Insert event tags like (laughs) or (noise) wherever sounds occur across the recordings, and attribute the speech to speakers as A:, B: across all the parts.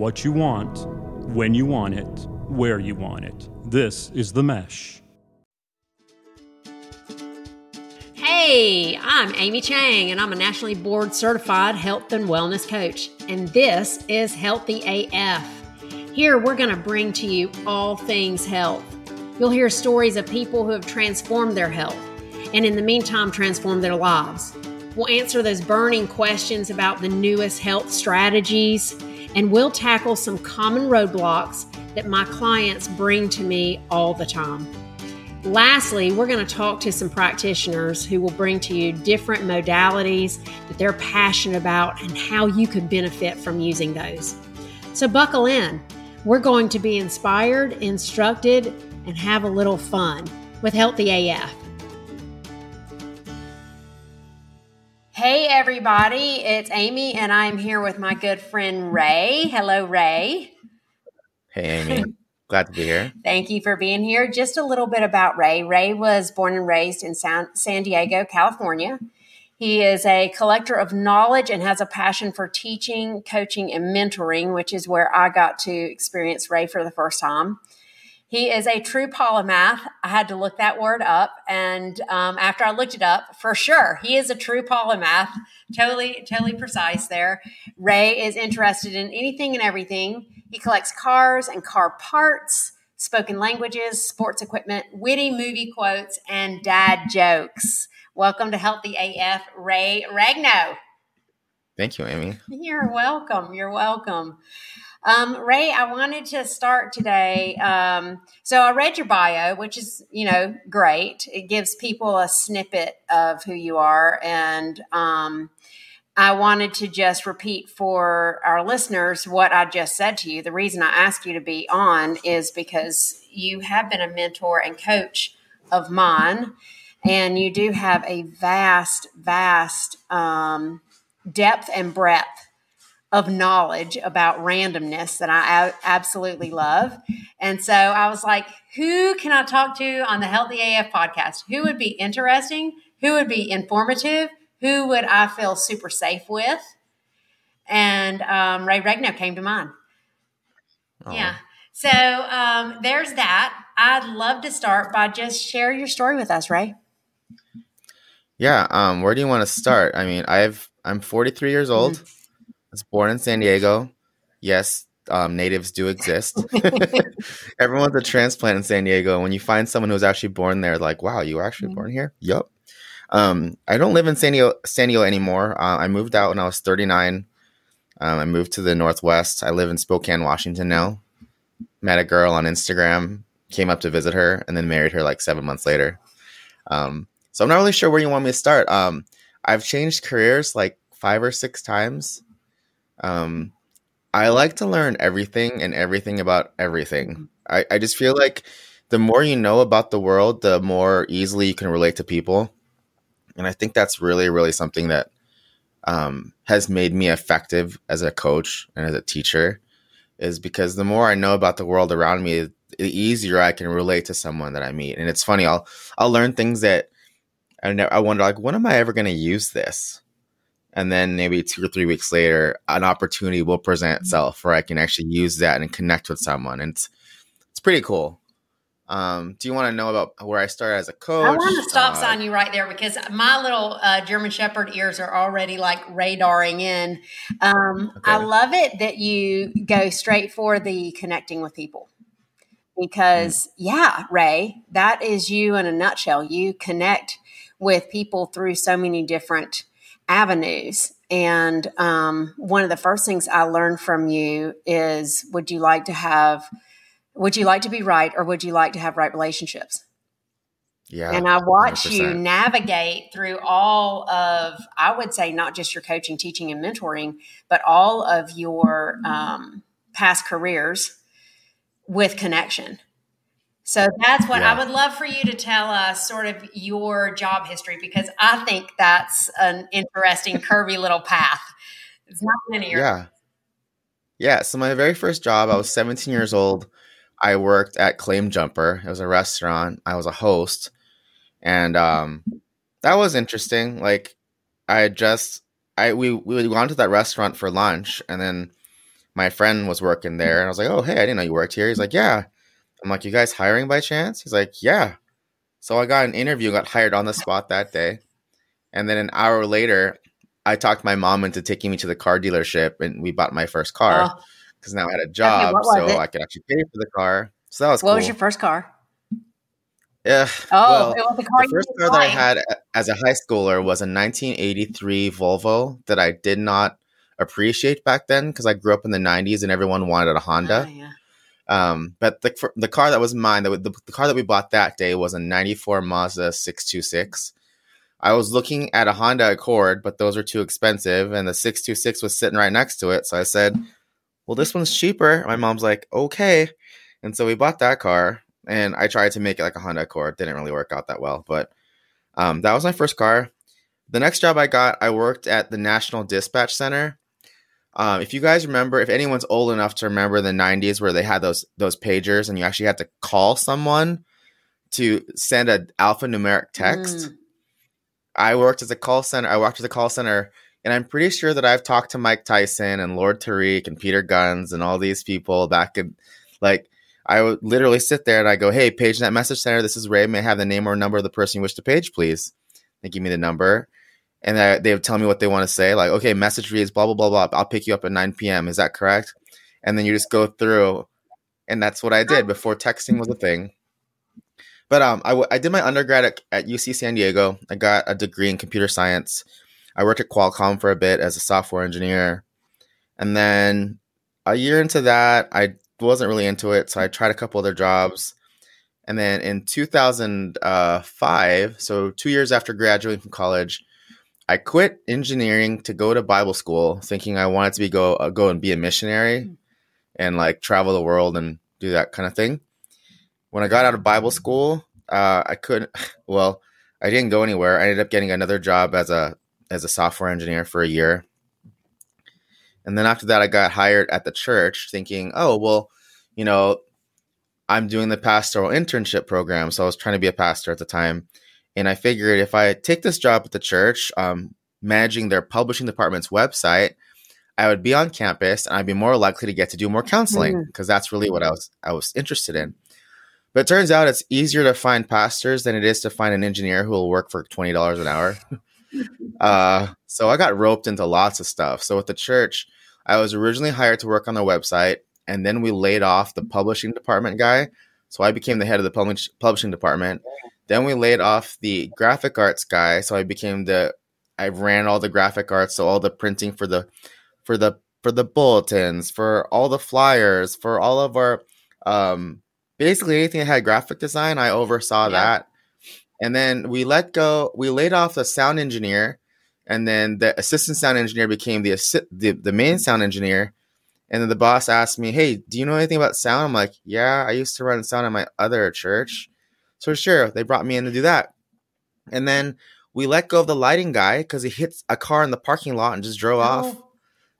A: what you want, when you want it, where you want it. This is The Mesh.
B: Hey, I'm Amy Chang, and I'm a nationally board certified health and wellness coach. And this is Healthy AF. Here, we're going to bring to you all things health. You'll hear stories of people who have transformed their health and, in the meantime, transformed their lives. We'll answer those burning questions about the newest health strategies, and we'll tackle some common roadblocks that my clients bring to me all the time. Lastly, we're going to talk to some practitioners who will bring to you different modalities that they're passionate about and how you could benefit from using those. So, buckle in. We're going to be inspired, instructed, and have a little fun with Healthy AF. Hey, everybody, it's Amy, and I'm here with my good friend Ray. Hello, Ray.
C: Hey, Amy. Glad to be here. (laughs)
B: Thank you for being here. Just a little bit about Ray. Ray was born and raised in San, San Diego, California. He is a collector of knowledge and has a passion for teaching, coaching, and mentoring, which is where I got to experience Ray for the first time. He is a true polymath. I had to look that word up. And um, after I looked it up, for sure, he is a true polymath. Totally, totally precise there. Ray is interested in anything and everything. He collects cars and car parts, spoken languages, sports equipment, witty movie quotes, and dad jokes. Welcome to Healthy AF, Ray Regno.
C: Thank you, Amy.
B: You're welcome. You're welcome. Um, Ray, I wanted to start today. Um, so I read your bio, which is, you know, great. It gives people a snippet of who you are. And um, I wanted to just repeat for our listeners what I just said to you. The reason I asked you to be on is because you have been a mentor and coach of mine, and you do have a vast, vast um, depth and breadth of knowledge about randomness that I absolutely love. And so I was like, who can I talk to on the Healthy AF podcast? Who would be interesting? Who would be informative? Who would I feel super safe with? And um, Ray Regno came to mind. Oh. Yeah. So um, there's that. I'd love to start by just share your story with us, Ray.
C: Yeah. Um, where do you want to start? I mean, I've I'm 43 years old. Mm-hmm was born in San Diego. Yes, um, natives do exist. (laughs) (laughs) Everyone's a transplant in San Diego. When you find someone who's actually born there, like, wow, you were actually mm-hmm. born here? Yup. Um, I don't live in San Diego, San Diego anymore. Uh, I moved out when I was 39. Um, I moved to the Northwest. I live in Spokane, Washington now. Met a girl on Instagram, came up to visit her, and then married her like seven months later. Um, so I'm not really sure where you want me to start. Um, I've changed careers like five or six times. Um, I like to learn everything and everything about everything. I, I just feel like the more you know about the world, the more easily you can relate to people. And I think that's really, really something that um, has made me effective as a coach and as a teacher is because the more I know about the world around me, the easier I can relate to someone that I meet. And it's funny, I'll I'll learn things that I, never, I wonder like, when am I ever going to use this? And then maybe two or three weeks later an opportunity will present mm-hmm. itself where i can actually use that and connect with someone and it's it's pretty cool um, do you want to know about where I started as a coach? I
B: want to stop uh, sign you right there because my little uh, German Shepherd ears are already like radaring in. Um, okay. I love it that you go straight for the connecting with people because, mm. yeah, Ray, that is you in a nutshell. You connect with people through so many different avenues. And um, one of the first things I learned from you is would you like to have, would you like to be right or would you like to have right relationships?
C: Yeah.
B: And I watch 100%. you navigate through all of, I would say, not just your coaching, teaching, and mentoring, but all of your um, past careers with connection. So that's what yeah. I would love for you to tell us sort of your job history because I think that's an interesting, curvy little path. It's not linear.
C: Yeah. Yeah. So my very first job, I was 17 years old. I worked at Claim Jumper. It was a restaurant. I was a host. And um, that was interesting. Like I just I we we had gone to that restaurant for lunch and then my friend was working there, and I was like, "Oh, hey, I didn't know you worked here." He's like, "Yeah." I'm like, "You guys hiring by chance?" He's like, "Yeah." So I got an interview, got hired on the spot that day, and then an hour later, I talked my mom into taking me to the car dealership, and we bought my first car because oh. now I had a job, okay, so it? I could actually pay for the car. So that was
B: what
C: cool.
B: was your first car?
C: Yeah. Oh, well, the, the, first car that I had as a high schooler was a 1983 Volvo that I did not appreciate back then because I grew up in the 90s and everyone wanted a Honda. Oh, yeah. Um, but the the car that was mine, the, the, the car that we bought that day was a 94 Mazda 626. I was looking at a Honda Accord, but those were too expensive, and the 626 was sitting right next to it. So I said, Well, this one's cheaper. My mom's like, Okay. And so we bought that car, and I tried to make it like a Honda Accord. Didn't really work out that well, but um, that was my first car. The next job I got, I worked at the National Dispatch Center. Um, if you guys remember, if anyone's old enough to remember the '90s where they had those those pagers and you actually had to call someone to send an alphanumeric text, mm. I worked as a call center. I worked at the call center, and I'm pretty sure that I've talked to Mike Tyson and Lord Tariq and Peter Gunz and all these people back in like I would literally sit there and I go, "Hey, page that message center. This is Ray. May I have the name or number of the person you wish to page, please?" They give me the number, and I, they would tell me what they want to say. Like, "Okay, message reads blah blah blah blah. I'll pick you up at 9 p.m. Is that correct?" And then you just go through, and that's what I did before texting was a thing. But um, I, w- I did my undergrad at, at UC San Diego. I got a degree in computer science. I worked at Qualcomm for a bit as a software engineer, and then a year into that, I wasn't really into it, so I tried a couple other jobs. And then in 2005, so two years after graduating from college, I quit engineering to go to Bible school, thinking I wanted to be go uh, go and be a missionary hmm. and like travel the world and do that kind of thing. When I got out of Bible school, uh, I couldn't. (sighs) Well, I didn't go anywhere. I ended up getting another job as a as a software engineer for a year, and then after that, I got hired at the church thinking, oh, well, you know, I'm doing the pastoral internship program. So I was trying to be a pastor at the time. And I figured if I take this job at the church, um, managing their publishing department's website, I would be on campus and I'd be more likely to get to do more counseling because mm. that's really what I was I was interested in. But it turns out it's easier to find pastors than it is to find an engineer who will work for twenty dollars an hour. (laughs) uh, so I got roped into lots of stuff. So with the church, I was originally hired to work on the website, and then we laid off the publishing department guy. So I became the head of the publish- publishing department. Then we laid off the graphic arts guy, so I became the I ran all the graphic arts, so all the printing for the for the for the bulletins, for all the flyers, for all of our um basically anything that had graphic design, I oversaw yeah. that. And then we let go, we laid off the sound engineer and then the assistant sound engineer became the assi- the, the main sound engineer and then the boss asked me hey do you know anything about sound i'm like yeah i used to run sound at my other church so sure they brought me in to do that and then we let go of the lighting guy because he hit a car in the parking lot and just drove oh. off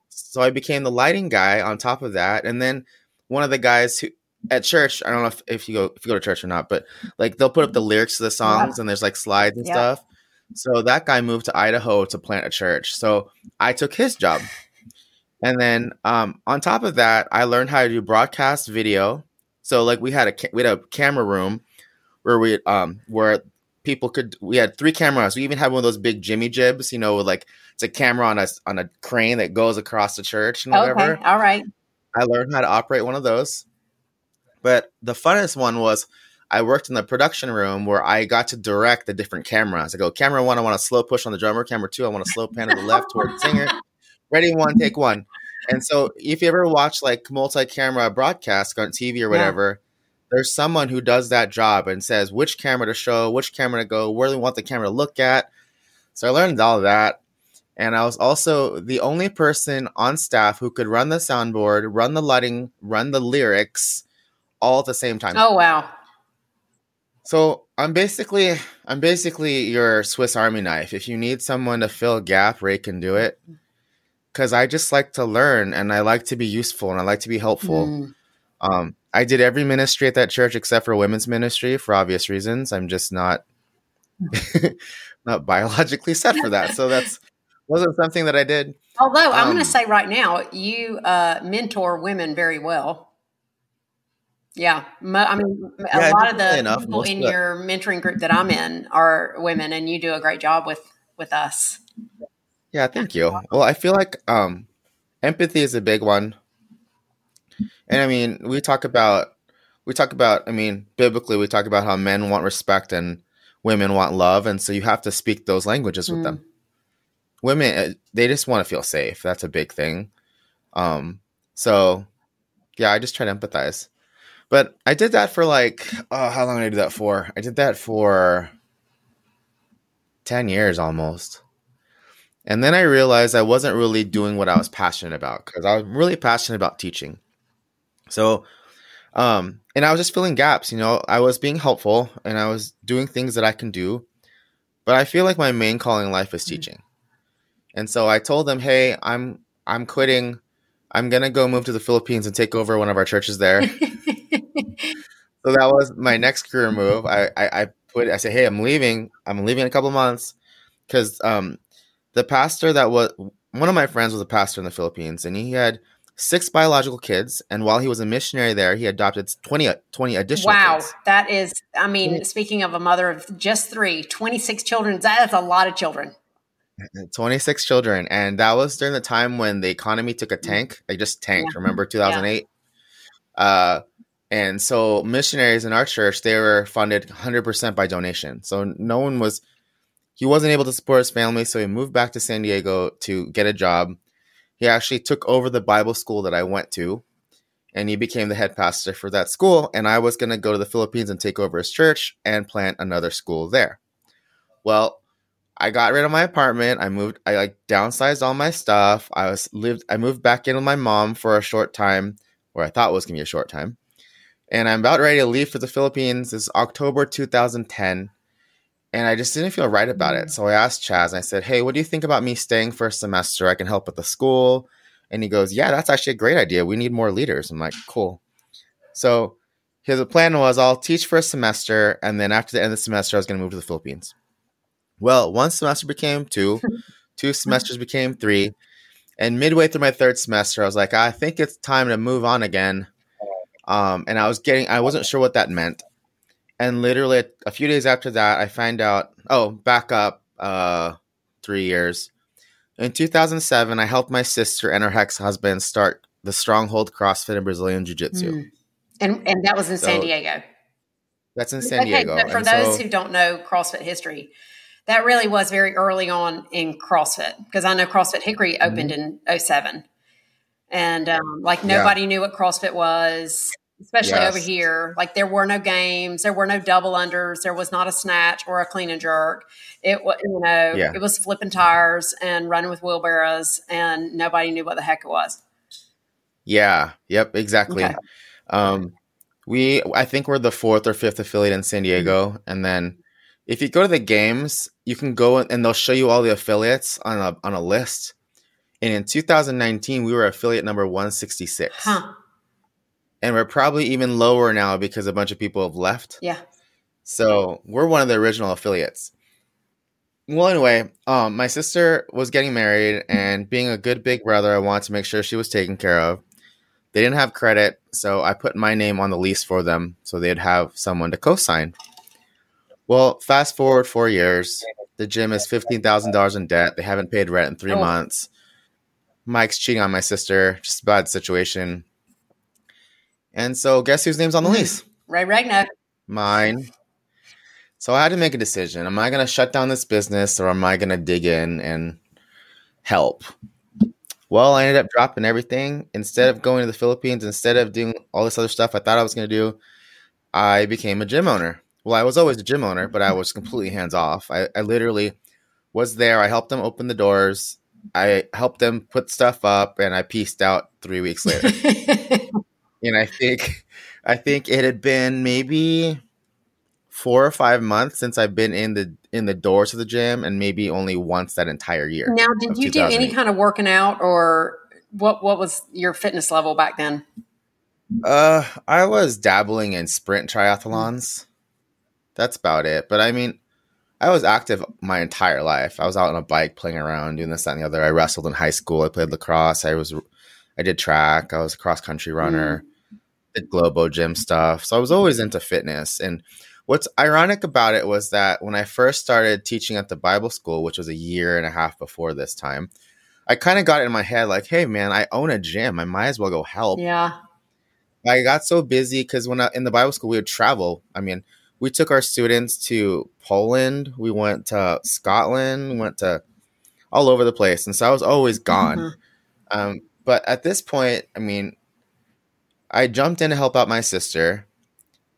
C: so i became the lighting guy on top of that and then one of the guys who at church i don't know if, if you go if you go to church or not but like they'll put up the lyrics to the songs yeah. and there's like slides and yeah. stuff so that guy moved to Idaho to plant a church. So I took his job. And then um, on top of that, I learned how to do broadcast video. So like we had a we had a camera room where we um where people could we had three cameras. We even had one of those big Jimmy jibs, you know, like it's a camera on a on a crane that goes across the church and whatever.
B: Okay, all right.
C: I learned how to operate one of those. But the funnest one was I worked in the production room where I got to direct the different cameras. I go, camera one, I want a slow push on the drummer. Camera two, I want a slow pan to the left toward the singer. (laughs) Ready, one, take one. And so if you ever watch like multi-camera broadcasts on TV or whatever, yeah. There's someone who does that job and says which camera to show, which camera to go, where they want the camera to look at. So I learned all of that. And I was also the only person on staff who could run the soundboard, run the lighting, run the lyrics all at the same time.
B: Oh wow.
C: So I'm basically I'm basically your Swiss Army knife. If you need someone to fill a gap, Ray can do it. Cause I just like to learn and I like to be useful and I like to be helpful. Mm. Um, I did every ministry at that church except for women's ministry for obvious reasons. I'm just not (laughs) not biologically set for that. So that's wasn't something that I did.
B: Although I'm going
C: Um,
B: to say right now, you uh, mentor women very well. Yeah, Mo- I mean, a
C: Yeah,
B: lot of the
C: enough.
B: people in
C: of the-
B: your mentoring group that I'm in are women, and you do a great job with with us.
C: Yeah, thank you. Well, I feel like um, empathy is a big one, and I mean, we talk about we talk about. I mean, biblically, we talk about how men want respect and women want love, and so you have to speak those languages with
B: Mm.
C: them. Women, uh, they just want to feel safe. That's a big thing. Um, so yeah, I just try to empathize. But I did that for like, oh, how long did I do that for? I did that for 10 years almost. And then I realized I wasn't really doing what I was passionate about because I was really passionate about teaching. So, um, and I was just filling gaps, you know, I was being helpful and I was doing things that I can do. But I feel like my main calling in life is teaching. And so I told them, "Hey, I'm I'm quitting. I'm going to go move to the Philippines and take over one of our churches there." (laughs) So that was my next career move. I, I, I put I said, hey, I'm leaving. I'm leaving in a couple months because um, the pastor that was one of my friends was a pastor in the Philippines, and he had six biological kids. And while he was a missionary there, he adopted 20, 20 additional
B: wow,
C: kids.
B: that is, I mean, speaking of a mother of just three, 26 children, that is a lot of children.
C: 26 children. And that was during the time when the economy took a tank. They just tanked. Remember 2008? Uh, and so missionaries in our church, they were funded 100% by donation. So no one was, he wasn't able to support his family. So he moved back to San Diego to get a job. He actually took over the Bible school that I went to and he became the head pastor for that school. And I was going to go to the Philippines and take over his church and plant another school there. Well, I got rid of my apartment. I moved. I like downsized all my stuff. I was lived. I moved back in with my mom for a short time, or I thought was gonna be a short time. And I'm about ready to leave for the Philippines. It's October 2010, and I just didn't feel right about it. So I asked Chaz. And I said, "Hey, what do you think about me staying for a semester? I can help at the school." And he goes, "Yeah, that's actually a great idea. We need more leaders." I'm like, "Cool." So his plan was I'll teach for a semester, and then after the end of the semester, I was going to move to the Philippines. Well, one semester became two, (laughs) two semesters became three, and midway through my third semester, I was like, I think it's time to move on again. Um, and I was getting, I wasn't sure what that meant. And literally a few days after that, I find out. Oh, back up uh, three years. In 2007, I helped my sister and her ex husband start the Stronghold CrossFit and Brazilian Jiu Jitsu.
B: Mm. And and that was in San Diego.
C: That's in San Diego.
B: but for
C: And
B: those
C: so-
B: who don't know CrossFit history, that really was very early on in CrossFit because I know CrossFit Hickory
C: Mm-hmm.
B: opened in 07. And um, like nobody knew what CrossFit was, especially
C: Yes.
B: over here. Like there were no games, there were no double unders, there was not a snatch or a clean and jerk. It was, you know,
C: Yeah.
B: it was flipping tires and running with wheelbarrows, and nobody knew what the heck it was.
C: Yeah. Yep. Exactly.
B: Okay.
C: Um, we, I think we're the fourth or fifth affiliate in San Diego, and then if you go to the games, you can go and they'll show you all the affiliates on a on a list. And in 2019, we were affiliate number 166,
B: Huh.
C: And we're probably even lower now because a bunch of people have left.
B: Yeah.
C: So we're one of the original affiliates. Well, anyway, um, my sister was getting married, and being a good big brother, I wanted to make sure she was taken care of. They didn't have credit, so I put my name on the lease for them, so they'd have someone to co-sign. Well, fast forward four years, the gym is fifteen thousand dollars in debt. They haven't paid rent in three
B: Oh.
C: months. Mike's cheating on my sister, just a bad situation. And so, guess whose name's on the
B: Mhm.
C: lease?
B: Ray Regno.
C: mine. So I had to make a decision. Am I going to shut down this business or am I going to dig in and help? Well, I ended up dropping everything. Instead of going to the Philippines, instead of doing all this other stuff I thought I was going to do, I became a gym owner. Well, I was always a gym owner, but I was completely hands off. I, I literally was there. I helped them open the doors. I helped them put stuff up and I pieced out three weeks later (laughs) and I think I think it had been maybe four or five months since I've been in the in the doors of the gym, and maybe only once that entire year.
B: Now, did you do any kind of working out or what what was your fitness level back then?
C: Uh, I was dabbling in sprint triathlons. That's about it. But I mean, I was active my entire life. I was out on a bike playing around, doing this, that, and the other. I wrestled in high school. I played lacrosse. I was, I did track. I was a cross country runner. Mm. Did Globo gym stuff. So I was always into fitness. And what's ironic about it was that when I first started teaching at the Bible school, which was a year and a half before this time, I kind of got in my head like, hey man, I own a gym. I might as well go help.
B: Yeah.
C: I got so busy because when I, in the Bible school we would travel. I mean, we took our students to Poland, we went to Scotland, went to all over the place, and so I was always gone. Mm-hmm. Um, but at this point, I mean, I jumped in to help out my sister,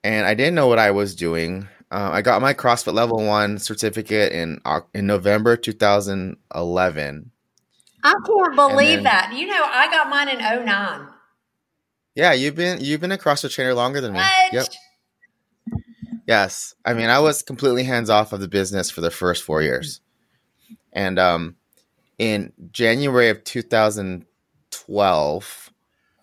C: and I didn't know what I was doing. Uh, I got my CrossFit Level One certificate in in November 2011. I
B: can't believe then, that. You know, I got mine in 09.
C: Yeah, you've been you've been a CrossFit trainer longer than me.
B: What?
C: Yep. Yes, I mean I was completely hands off of the business for the first four years, and um, in January of 2012,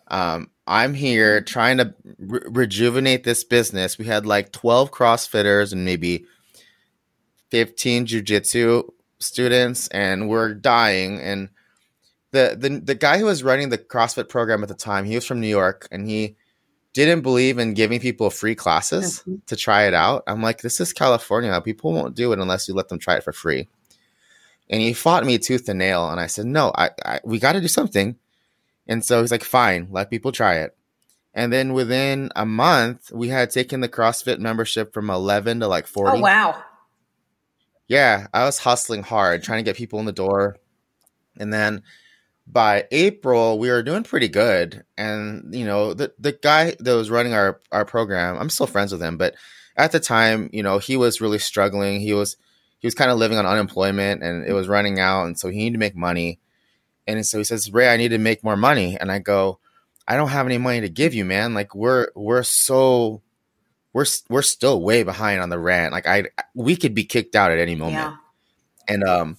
C: um, I'm here trying to re- rejuvenate this business. We had like 12 CrossFitters and maybe 15 jujitsu students, and we're dying. And the, the the guy who was running the CrossFit program at the time, he was from New York, and he didn't believe in giving people free classes mm-hmm. to try it out. I'm like, this is California. People won't do it unless you let them try it for free. And he fought me tooth and nail, and I said, no, I, I we got to do something. And so he's like, fine, let people try it. And then within a month, we had taken the CrossFit membership from 11 to like 40.
B: Oh, wow.
C: Yeah, I was hustling hard, trying to get people in the door. And then by April, we were doing pretty good. And, you know, the, the guy that was running our, our program, I'm still friends with him, but at the time, you know, he was really struggling. He was, he was kind of living on unemployment and it was running out. And so he needed to make money. And so he says, Ray, I need to make more money. And I go, I don't have any money to give you, man. Like we're, we're so, we're, we're still way behind on the rent. Like I, we could be kicked out at any moment. Yeah. And, um,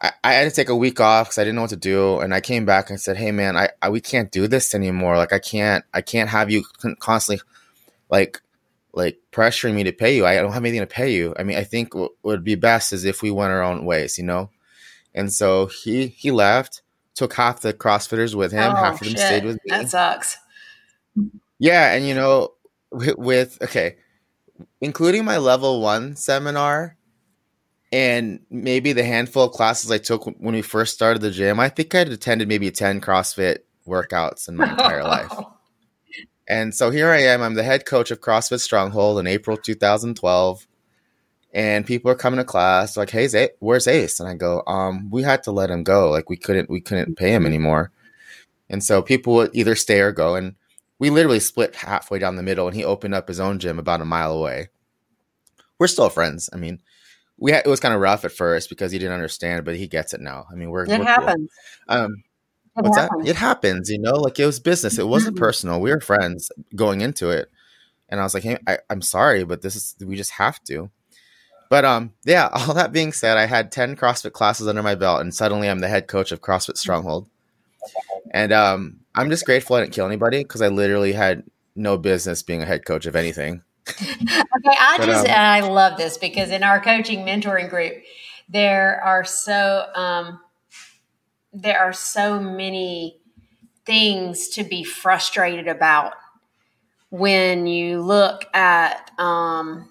C: I, I had to take a week off because I didn't know what to do, and I came back and said, "Hey, man, I, I we can't do this anymore. Like, I can't, I can't have you constantly, like, like pressuring me to pay you. I don't have anything to pay you. I mean, I think what would be best is if we went our own ways, you know." And so he he left, took half the CrossFitters with him, oh, half of them stayed with me.
B: That sucks.
C: Yeah, and you know, with, with okay, including my level one seminar and maybe the handful of classes I took when we first started the gym, I think I'd attended maybe 10 CrossFit workouts in my entire (laughs) life. And so here I am. I'm the head coach of CrossFit Stronghold in April 2012. And people are coming to class like, "Hey, where's Ace?" And I go, "Um, we had to let him go. Like we couldn't, we couldn't pay him anymore." And so people would either stay or go. And we literally split halfway down the middle. And he opened up his own gym about a mile away. We're still friends. I mean, we had, it was kind of rough at first because he didn't understand, but he gets it now. I mean, we're
B: it
C: we're
B: happens.
C: Cool. Um, it what's happens. that? It happens, you know. Like it was business. It wasn't mm-hmm. personal. We were friends going into it, and I was like, "Hey, I, I'm sorry, but this is we just have to." But um, yeah. (laughs) All that being said, I had ten CrossFit classes under my belt, and suddenly I'm the head coach of CrossFit Stronghold. And um, I'm just grateful I didn't kill anybody because I literally had no business being a head coach of anything (laughs)
B: okay, I but, just um, and I love this because in our coaching mentoring group, there are so um, there are so many things to be frustrated about when you look at um,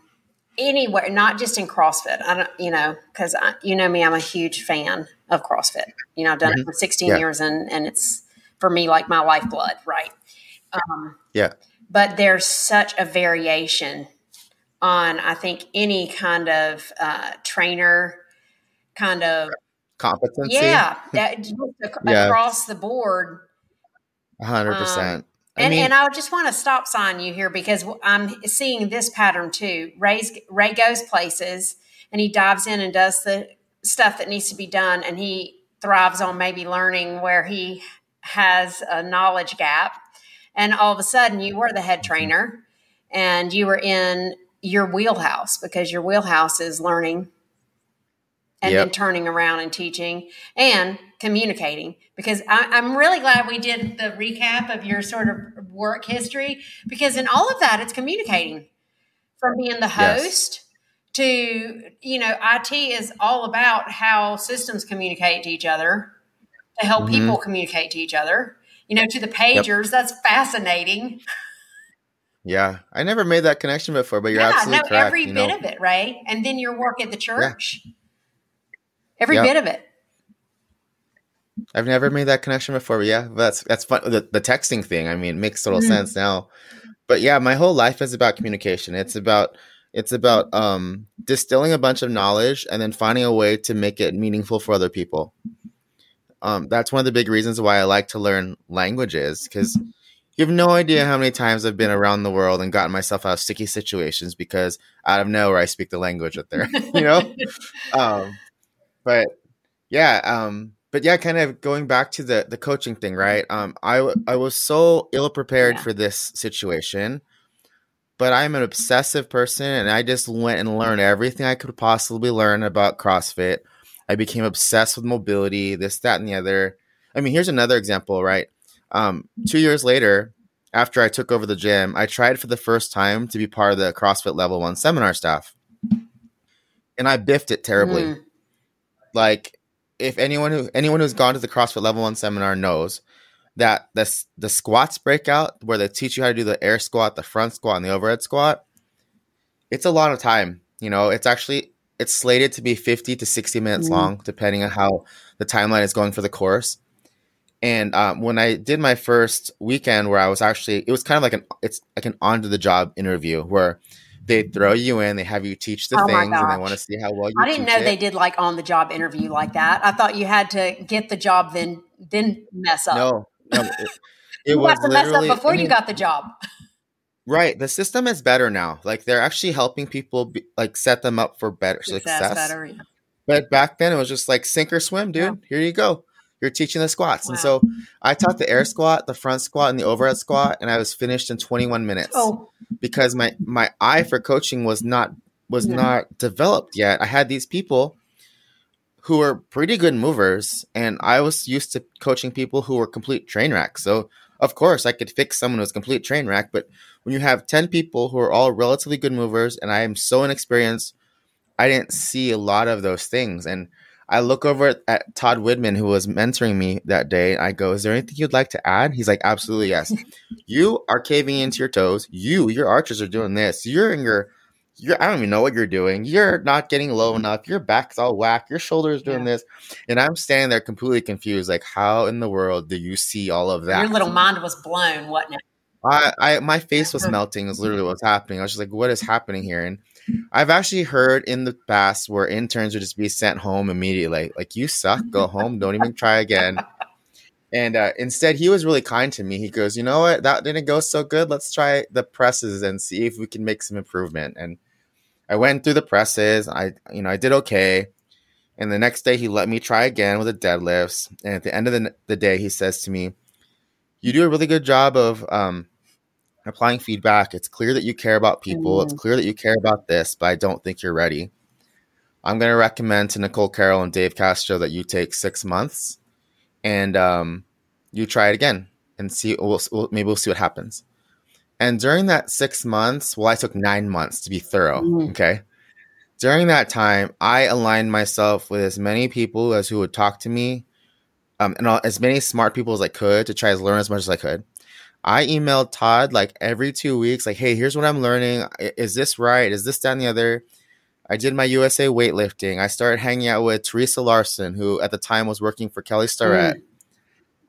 B: anywhere, not just in CrossFit. I don't, you know, because you know me, I'm a huge fan of CrossFit. You know, I've done mm-hmm. it for 16 yeah. years, and and it's for me like my lifeblood, right?
C: Um, yeah
B: but there's such a variation on I think any kind of uh, trainer kind of
C: competency.
B: Yeah, (laughs) that, yeah. across the board.
C: hundred um,
B: And, mean, and I just want to stop sign you here because I'm seeing this pattern too. Ray's, Ray goes places and he dives in and does the stuff that needs to be done, and he thrives on maybe learning where he has a knowledge gap and all of a sudden you were the head trainer and you were in your wheelhouse because your wheelhouse is learning and yep. then turning around and teaching and communicating because I, am really glad we did the recap of your sort of work history because in all of that it's communicating from being the host yes. to you know it is all about how systems communicate to each other to help mm-hmm. people communicate to each other you know to the pagers yep. that's fascinating
C: yeah i never made that connection before but you're yeah, absolutely no, correct
B: every bit know. of it right and then your work at the church yeah. every bit of it
C: I've never made that connection before, but yeah, that's that's fun. The, the texting thing, I mean, makes total mm-hmm. sense now. But yeah, my whole life is about communication. It's about it's about um, distilling a bunch of knowledge and then finding a way to make it meaningful for other people. Um, that's one of the big reasons why I like to learn languages because you have no idea how many times I've been around the world and gotten myself out of sticky situations because out of nowhere I speak the language that they're, (laughs) you know. (laughs) um, but yeah, um, but yeah, kind of going back to the the coaching thing, right? Um, I I was so ill prepared yeah. for this situation, but I'm an obsessive person, and I just went and learned everything I could possibly learn about CrossFit. I became obsessed with mobility, this, that, and the other. I mean, here's another example, right? Um, two years later, after I took over the gym, I tried for the first time to be part of the CrossFit Level One seminar staff, and I biffed it terribly. Mm. Like if anyone who anyone who's gone to the CrossFit Level One seminar knows that the the squats breakout where they teach you how to do the air squat, the front squat, and the overhead squat, it's a lot of time. You know, it's actually it's slated to be fifty to sixty minutes mm long, depending on how the timeline is going for the course. And um, when I did my first weekend, where I was actually, it was kind of like an it's like an on to the job interview where they throw you in, they have you teach the oh things, and they want to see how well you.
B: I didn't know
C: it.
B: they did like on the job interview like that. I thought you had to get the job then then mess up.
C: No, no, it, (laughs) it you was to mess up
B: before I mean, you got the job.
C: Right, the system is better now. Like they're actually helping people be, like set them up for better success. success. Better, yeah. But back then it was just like sink or swim, dude. Yeah. Here you go you're teaching the squats. Wow. And so I taught the air squat, the front squat, and the overhead squat, and I was finished in 21 minutes. Oh. Because my my eye for coaching was not was yeah. not developed yet. I had these people who were pretty good movers, and I was used to coaching people who were complete train wrecks. So of course I could fix someone who's complete train wreck, but when you have 10 people who are all relatively good movers and I am so inexperienced, I didn't see a lot of those things. And I look over at, Todd Widman, who was mentoring me that day. I go, Is there anything you'd like to add? He's like, Absolutely, yes. (laughs) you are caving into your toes. You, your archers are doing this. You're in your, you're, I don't even know what you're doing. You're not getting low mm-hmm. enough. Your back's all whack. Your shoulders doing yeah. this. And I'm standing there completely confused. Like, how in the world do you see all of that?
B: Your little mind was blown, wasn't it?
C: I, I my face was melting. Is literally what's happening. I was just like, "What is happening here?" And I've actually heard in the past where interns would just be sent home immediately. Like, you suck, go (laughs) home, don't even try again. And uh, instead, he was really kind to me. He goes, You know what? That didn't go so good. Let's try the presses and see if we can make some improvement. And I went through the presses. I, you know, I did okay. And the next day, he let me try again with the deadlifts. And at the end of the, the day, he says to me, You do a really good job of um, applying feedback. It's clear that you care about people. Mm. It's clear that you care about this, but I don't think you're ready. I'm going to recommend to Nicole Carroll and Dave Castro that you take six months and um, you try it again and see. We'll, we'll, maybe we'll see what happens. And during that six months, well, I took nine months to be thorough. Mm. Okay. During that time, I aligned myself with as many people as who would talk to me, um, and all, as many smart people as I could to try to learn as much as I could. I emailed Todd like every two weeks, like, hey, here's what I'm learning. Is this right? Is this down the other? I did my USA weightlifting. I started hanging out with Teresa Larson, who at the time was working for Kelly Starrett.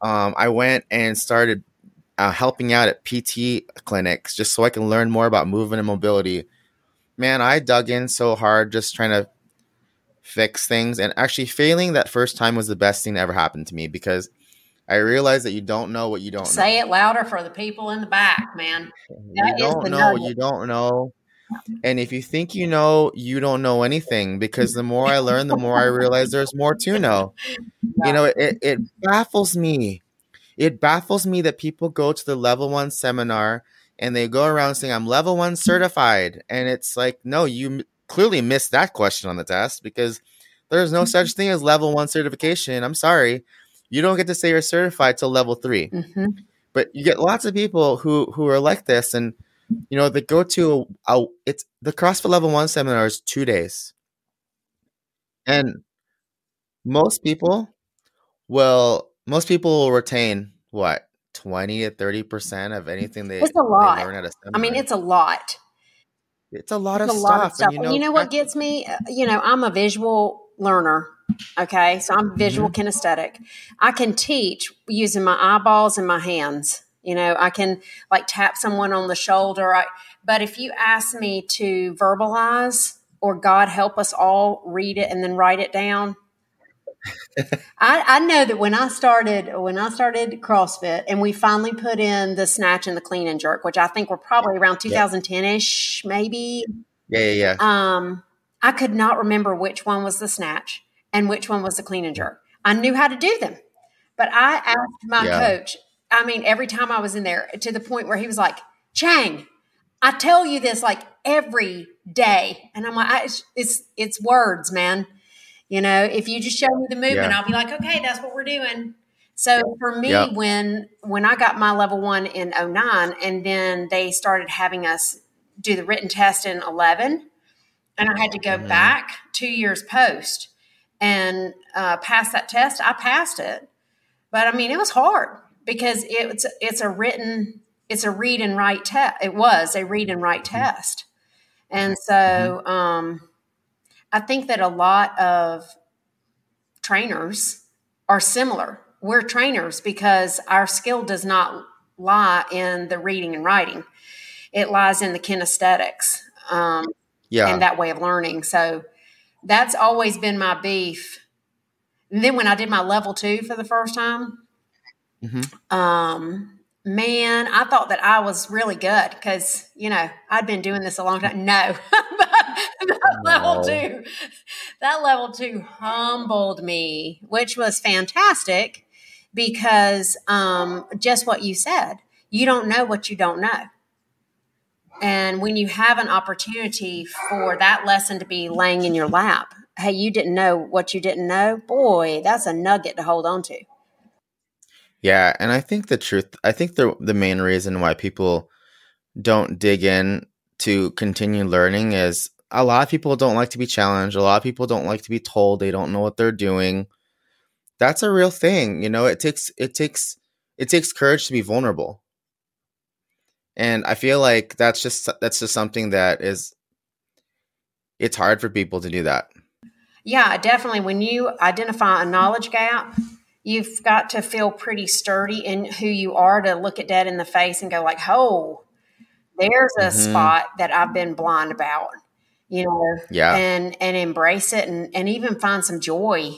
C: Mm. Um, I went and started uh, helping out at PT clinics just so I can learn more about movement and mobility. Man, I dug in so hard just trying to fix things and actually failing that first time was the best thing that ever happened to me because I realized that you don't know what you don't
B: Say
C: know.
B: it louder for the people in the back, man.
C: That you don't know what you don't know. And if you think you know, you don't know anything because the more I learn, the more I realize there's more to know. (laughs) You know, it, it baffles me. It baffles me that people go to the level one seminar and they go around saying, I'm level one certified. And it's like, no, you clearly missed that question on the test because there's no such thing as level one certification. I'm sorry you don't get to say you're certified till level 3 mm-hmm. But you get lots of people who who are like this, and you know, they go to a, a it's the CrossFit Level One seminar is two days, and most people will most people will retain what twenty to thirty percent of anything they,
B: It's a lot.
C: they learn at a
B: I mean, it's a lot.
C: It's a lot
B: It's
C: of
B: a
C: stuff.
B: lot of stuff.
C: And,
B: And you know, what gets me? Uh, You know, I'm a visual learner. Okay. So I'm visual
C: Mm-hmm.
B: kinesthetic. I can teach using my eyeballs and my hands. You know, I can like tap someone on the shoulder. I, but if you ask me to verbalize or God help us all read it and then write it down, I, I know that when I started when I started CrossFit and we finally put in the snatch and the clean and jerk, which I think were probably around 2010 ish, maybe.
C: yeah, yeah, yeah.
B: Um, I could not remember which one was the snatch and which one was the clean and jerk. I knew how to do them, but I asked my
C: Yeah.
B: coach. I mean, every time I was in there, to the point where he was like, "Chang, I tell you this like every day," and I'm like, I, it's, "It's it's words, man. You know, if you just show me the movement,
C: Yeah.
B: I'll be like, okay, that's what we're doing." So for me,
C: Yep.
B: when when I got my level one in 09, and then they started having us do the written test in 11 and I had to go
C: Mhm.
B: back two years post and uh, pass that test. I passed it, but I mean it was hard because it's it's a written it's a read and write test. It was a read and write test, and so um, I think that a lot of trainers are similar. We're trainers because our skill does not lie in the reading and writing; it lies in the kinesthetics. Um,
C: yeah.
B: and that way of learning. So that's always been my beef. And then when I did my level two for the first time,
C: Mhm.
B: um, man, I thought that I was really good because you know I'd been doing this a long time. No, (laughs) that level two humbled me, which was fantastic because um, just what you said, you don't know what you don't know. And when you have an opportunity for that lesson to be laying in your lap, hey, you didn't know what you didn't know, boy, that's a nugget to hold on to.
C: Yeah, and I think the truth, I think the the main reason why people don't dig in to continue learning is a lot of people don't like to be challenged. A lot of people don't like to be told they don't know what they're doing. That's a real thing, you know. It takes it takes it takes courage to be vulnerable. And I feel like that's just that's just something that is it's hard for people to do that.
B: Yeah, definitely. When you identify a knowledge gap, you've got to feel pretty sturdy in who you are to look at that in the face and go like, "Oh, there's a
C: Mhm.
B: spot that I've been blind about," you know,
C: Yeah.
B: and and embrace it and and even find some joy,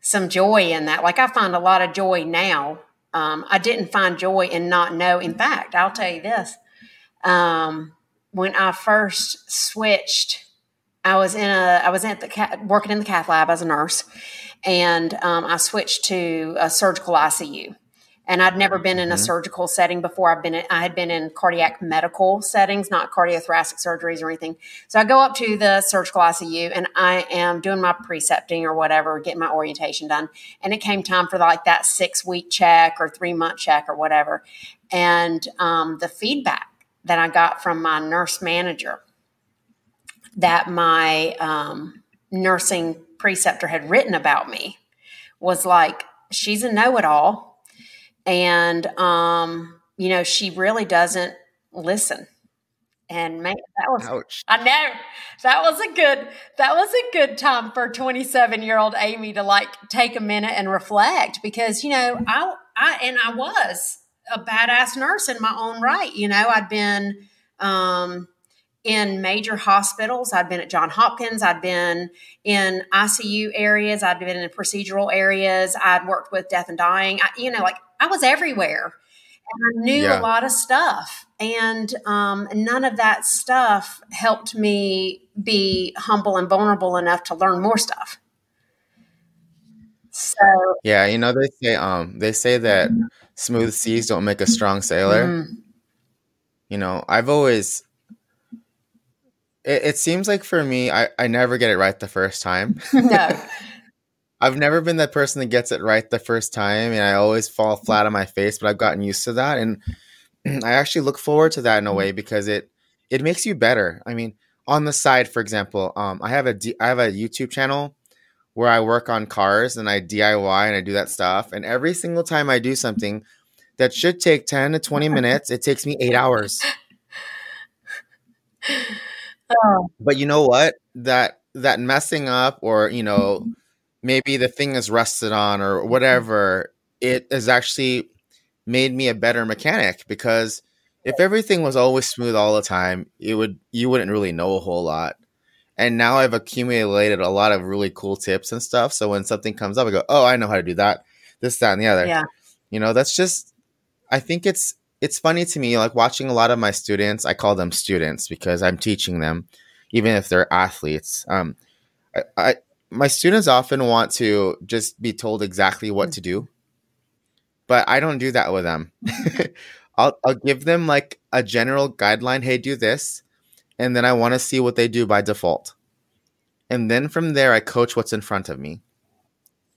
B: some joy in that. Like I find a lot of joy now. Um, I didn't find joy in not know. In fact, I'll tell you this: um, when I first switched I was in a I was at the cat, working in the cath lab as a nurse, and um, I switched to a surgical ICU. And I'd never been in a
C: Mhm.
B: surgical setting before. I've been in, I had been in cardiac medical settings, not cardiothoracic surgeries or anything. So I go up to the surgical ICU and I am doing my precepting or whatever, getting my orientation done. And it came time for like that six week check or three month check or whatever. And um, the feedback that I got from my nurse manager that my um, nursing preceptor had written about me was like she's a know-it-all and um, you know she really doesn't listen and man that was
C: Ouch.
B: i know that was a good that was a good time for 27 year old amy to like take a minute and reflect because you know i i and i was a badass nurse in my own right you know i'd been um in major hospitals. I'd been at John Hopkins. I'd been in ICU areas. I'd been in procedural areas. I'd worked with death and dying. I, you know, like I was everywhere. And I knew
C: Yeah.
B: a lot of stuff. And um, none of that stuff helped me be humble and vulnerable enough to learn more stuff. So,
C: Yeah, you know they say um they say that smooth seas don't make a strong sailor.
B: mm,
C: You know, I've always it, it seems like for me, I, I never get it right the first time. (laughs)
B: no.
C: I've never been that person that gets it right the first time and I always fall flat on my face, but I've gotten used to that. And (clears throat) I actually look forward to that in a way because it it makes you better. I mean, on the side, for example, um, I have a D- I have a YouTube channel where I work on cars and I DIY and I do that stuff. And every single time I do something that should take ten to twenty minutes, it takes me eight hours. (laughs)
B: Oh,
C: But you know what? That that messing up or you know maybe the thing is rusted on or whatever, it has actually made me a better mechanic because if everything was always smooth all the time, it would you wouldn't really know a whole lot. And now I've accumulated a lot of really cool tips and stuff. So when something comes up, I go, "Oh, I know how to do that, this, that, and the other."
B: yeah.
C: You know, that's just. I think it's it's funny to me, like watching a lot of my students. I call them students because I'm teaching them, even if they're athletes. Um, I, I my students often want to just be told exactly what hmm. to do, but I don't do that with them. (laughs) (laughs) I'll I'll give them like a general guideline. Hey, do this, and then I want to see what they do by default, and then from there I coach what's in front of me.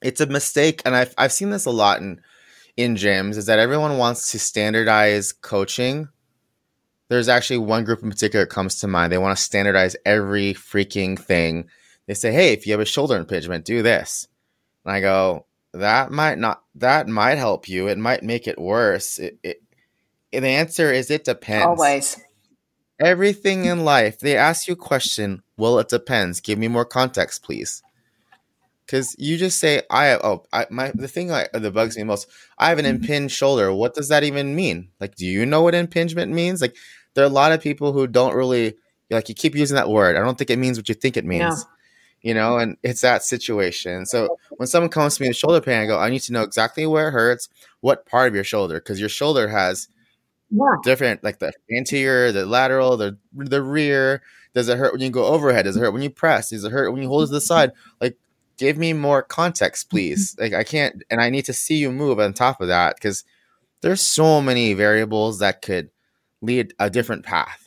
C: It's a mistake, and I've I've seen this a lot in in gyms. Is that everyone wants to standardize coaching. There's actually one group in particular that comes to mind. They want to standardize every freaking thing. They say, "Hey, if you have a shoulder impingement, do this." And I go, "That might not. That might help you. It might make it worse." It, it, the answer is, it depends.
B: Always.
C: Everything in life, they ask you a question. Well, it depends. Give me more context, please. Because you just say, "I oh, I, my the thing that bugs me most. I have an mm-hmm. impinged shoulder. What does that even mean? Like, do you know what impingement means? Like, there are a lot of people who don't really like. You keep using that word. I don't think it means what you think it means.
B: No.
C: You know, and it's that situation. So (laughs) when someone comes to me with shoulder pain, I go, I need to know exactly where it hurts, what part of your shoulder, because your shoulder has
B: Yeah.
C: different like the anterior, the lateral, the the rear. Does it hurt when you go overhead? Does it hurt when you press? Does it hurt when you hold it to the mm-hmm. side? Like, give me more context, mm-hmm. please. Like, I can't, and I need to see you move on top of that because there's so many variables that could lead a different path.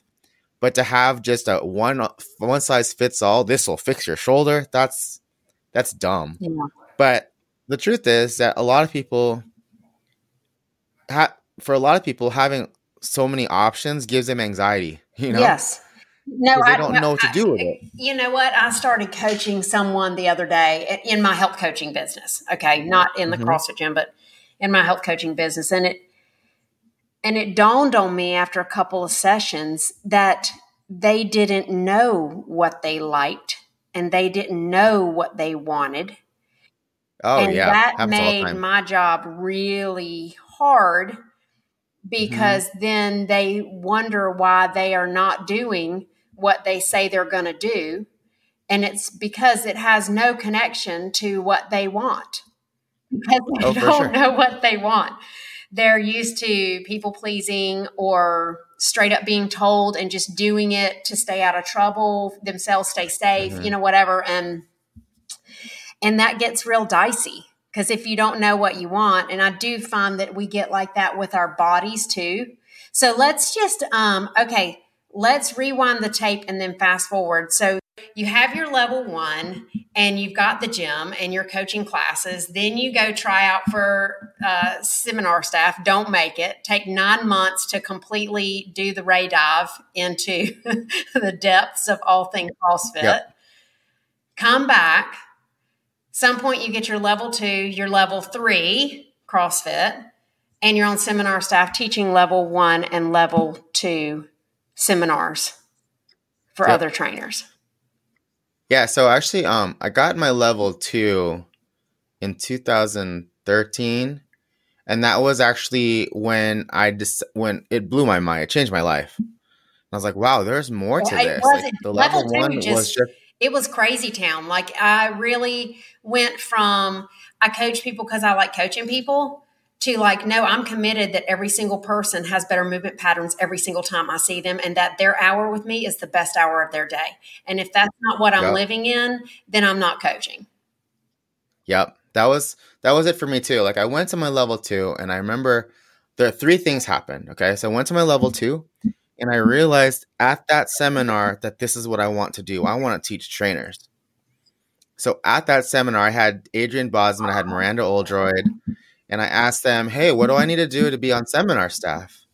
C: But to have just a one one size fits all, this will fix your shoulder. That's that's dumb.
B: Yeah.
C: But the truth is that a lot of people, ha- for a lot of people, having so many options gives them anxiety. You know,
B: Yes. No, I
C: don't know what to do with it.
B: You know what? I started coaching someone the other day in my health coaching business. Okay, not in the
C: Mhm.
B: CrossFit gym, but in my health coaching business, and it and it dawned on me after a couple of sessions that they didn't know what they liked and they didn't know what they wanted.
C: Oh
B: and
C: yeah,
B: that
C: happens
B: made my job really hard because
C: Mm-hmm.
B: then they wonder why they are not doing what they say they're going to do. And it's because it has no connection to what they want. (laughs) Because they
C: Oh,
B: don't
C: sure.
B: know what they want they're used to people pleasing or straight up being told and just doing it to stay out of trouble themselves stay safe
C: Mhm.
B: you know whatever. And and that gets real dicey because if you don't know what you want and i do find that we get like that with our bodies too. So let's just um okay let's rewind the tape and then fast forward. So you have your level one and you've got the gym and your coaching classes then you go try out for uh, seminar staff don't make it take nine months to completely do the ray dive into (laughs) the depths of all things crossfit
C: Yep.
B: come back some point you get your level two, your level three CrossFit, and you're on seminar staff teaching level one and level two seminars for
C: Yep.
B: other trainers.
C: Yeah, so actually, um, I got my level two in 2013, and that was actually when I just when it blew my mind. It changed my life. I was like, wow, there's more to
B: Well,
C: this. Like the
B: level
C: level one was
B: just-
C: just
B: It was crazy town. Like I really went from I coach people because I like coaching people to like, no, I'm committed that every single person has better movement patterns every single time I see them, and that their hour with me is the best hour of their day. And if that's not what I'm
C: Yep.
B: living in, then I'm not coaching.
C: Yep. That was that was it for me too. Like I went to my level 2 and I remember there are three things happened, okay? So I went to my level 2 and I realized at that seminar that this is what I want to do. I want to teach trainers. So at that seminar I had Adrian Bozman, I had Miranda Oldroyd, and I asked them, "Hey, what do I need to do to be on seminar staff?"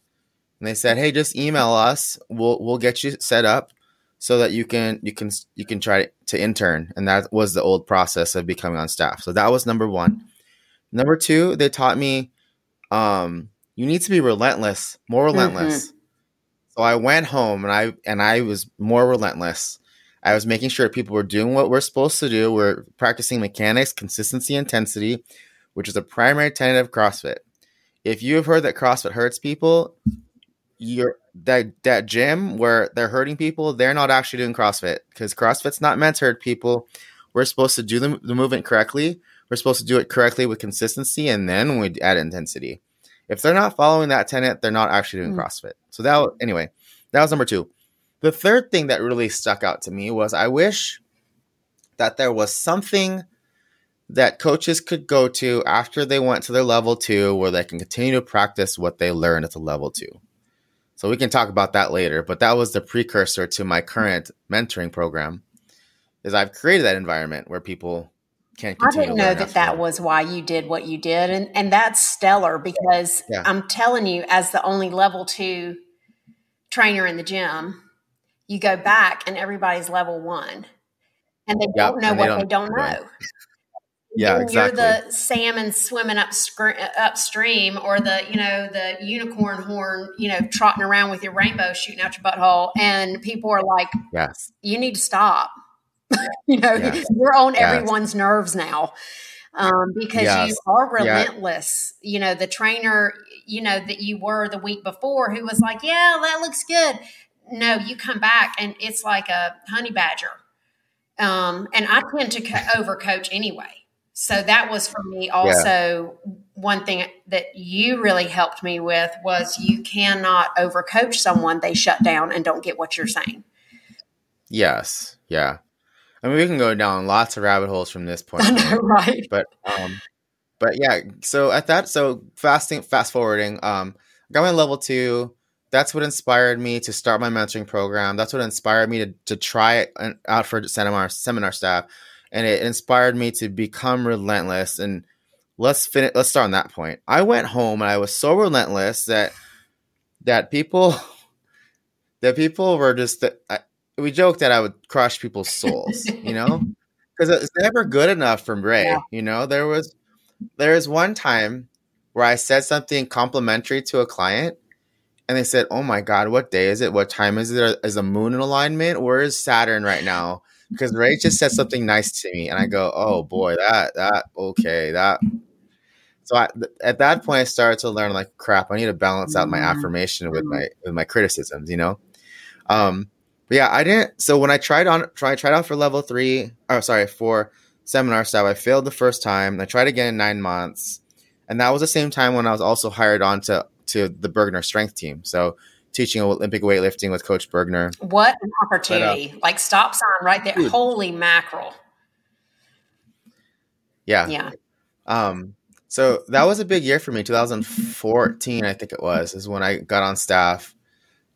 C: and they said, "Hey, just email us. We'll we'll get you set up so that you can you can you can try to intern." And that was the old process of becoming on staff. So that was number one. Number two, they taught me um, you need to be relentless, more relentless. Mm-hmm. So I went home and I and I was more relentless. I was making sure people were doing what we're supposed to do. We're practicing mechanics, consistency, intensity, which is a primary tenet of CrossFit. If you have heard that CrossFit hurts people, you're that that gym where they're hurting people, they're not actually doing CrossFit because CrossFit's not meant to hurt people. We're supposed to do the, the movement correctly. We're supposed to do it correctly with consistency, and then we add intensity. If they're not following that tenet, they're not actually doing mm. CrossFit. So that anyway, that was number two. The third thing that really stuck out to me was I wish that there was something that coaches could go to after they went to their level two where they can continue to practice what they learned at the level two. So we can talk about that later, but that was the precursor to my current mentoring program is I've created that environment where people can continue
B: I didn't know that that was why you did what you did and and that's stellar because yeah. I'm telling you as the only level 2 trainer in the gym you go back and everybody's level 1 and they yep, don't know what they don't, they don't know.
C: Yeah, exactly.
B: You're the salmon swimming up upstream, or the you know the unicorn horn, you know, trotting around with your rainbow shooting out your butthole, and people are like,
C: "Yes,
B: you need to stop." (laughs) you know, yes. you're on yes. everyone's nerves now um, because yes. you are relentless. You know, the trainer, you know, that you were the week before, who was like, "Yeah, that looks good." No, you come back and it's like a honey badger. Um, and I tend to co- overcoach anyway. So that was for me also yeah. one thing that you really helped me with was you cannot overcoach someone. They shut down and don't get what you're saying.
C: Yes. Yeah. I mean, we can go down lots of rabbit holes from this point.
B: I know, right?
C: But, um, but yeah. So at that, so fasting, fast forwarding, um, got my level two. That's what inspired me to start my mentoring program. That's what inspired me to, to try it out for seminar seminar staff and it inspired me to become relentless. And let's finish. Let's start on that point. I went home and I was so relentless that that people (laughs) that people were just. I, we joked that I would crush people's souls, (laughs) you know, because it's never good enough from Ray. Yeah. You know, there was there was one time where I said something complimentary to a client, and they said, "Oh my God, what day is it? What time is it? Is the moon in alignment? Where is Saturn right now?" Because Ray just said something nice to me, and I go, "Oh boy, that that okay, that." So I, at that point, I started to learn like, crap, I need to balance out my mm-hmm. affirmation with my with my criticisms, you know. Um, but yeah, I didn't. So when I tried on, try tried out for level three, or sorry, for seminar staff, I failed the first time. I tried again in nine months, and that was the same time when I was also hired on to to the Burgener strength team. So teaching Olympic weightlifting with Coach Burgener.
B: What an opportunity! But, uh, like stop sign right there. Dude. Holy mackerel!
C: Yeah,
B: yeah.
C: Um, so that was a big year for me. 2014, I think it was, is when I got on staff.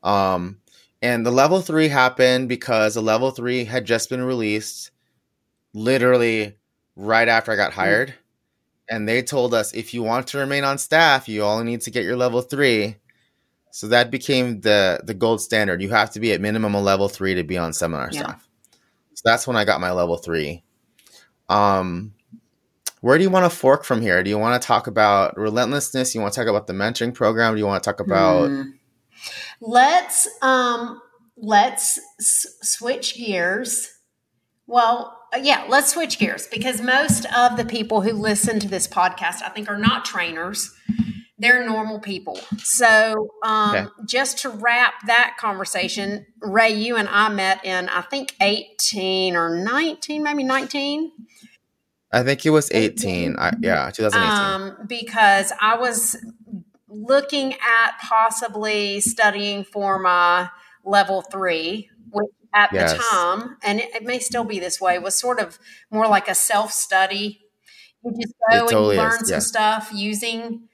C: Um, and the level three happened because the level three had just been released, literally right after I got mm. hired. And they told us if you want to remain on staff, you only need to get your level three. So that became the the gold standard. You have to be at minimum a level three to be on seminar yeah. staff. So that's when I got my level three. Um, where do you want to fork from here? Do you want to talk about relentlessness? You want to talk about the mentoring program? Do you want to talk about? Mm.
B: Let's um, let's s- switch gears. Well, uh, yeah, let's switch gears because most of the people who listen to this podcast, I think, are not trainers they're normal people. So, um, okay. just to wrap that conversation, Ray, you and I met in, I think, 18 or 19, maybe 19.
C: I think it was 18. I, yeah, 2018. Um,
B: because I was looking at possibly studying for my level three, which at yes. the time, and it, it, may still be this way, was sort of more like a self study. You just go totally and learn is, some yeah. stuff using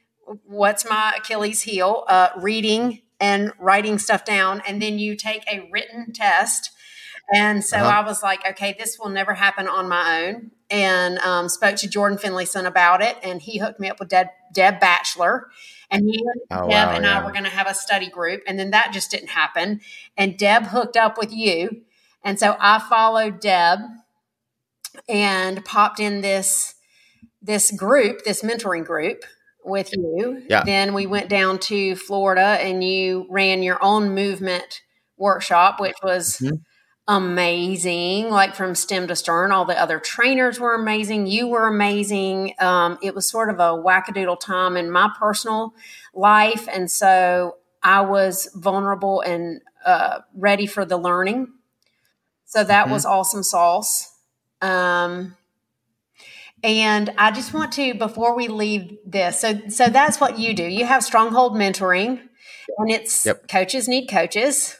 B: what's my Achilles heel? Uh, reading and writing stuff down. And then you take a written test. And so uh-huh. I was like, okay, this will never happen on my own. And um, spoke to Jordan Finlayson about it. And he hooked me up with Deb, Deb Batchelor. And and
C: Oh,
B: Deb
C: wow,
B: and I were going to have a study group, and then that just didn't happen. And Deb hooked up with you, and so I followed Deb and popped in this this group, this mentoring group with you.
C: Yeah.
B: Then we went down to Florida, and you ran your own movement workshop, which was
C: Mhm.
B: amazing. Like from stem to stern, all the other trainers were amazing. You were amazing. Um, it was sort of a wackadoodle time in my personal life, and so I was vulnerable and uh, ready for the learning. So that
C: Mhm.
B: was awesome sauce. Um, and I just want to before we leave this. So so that's what you do. You have stronghold mentoring, and it's
C: Yep.
B: coaches need coaches,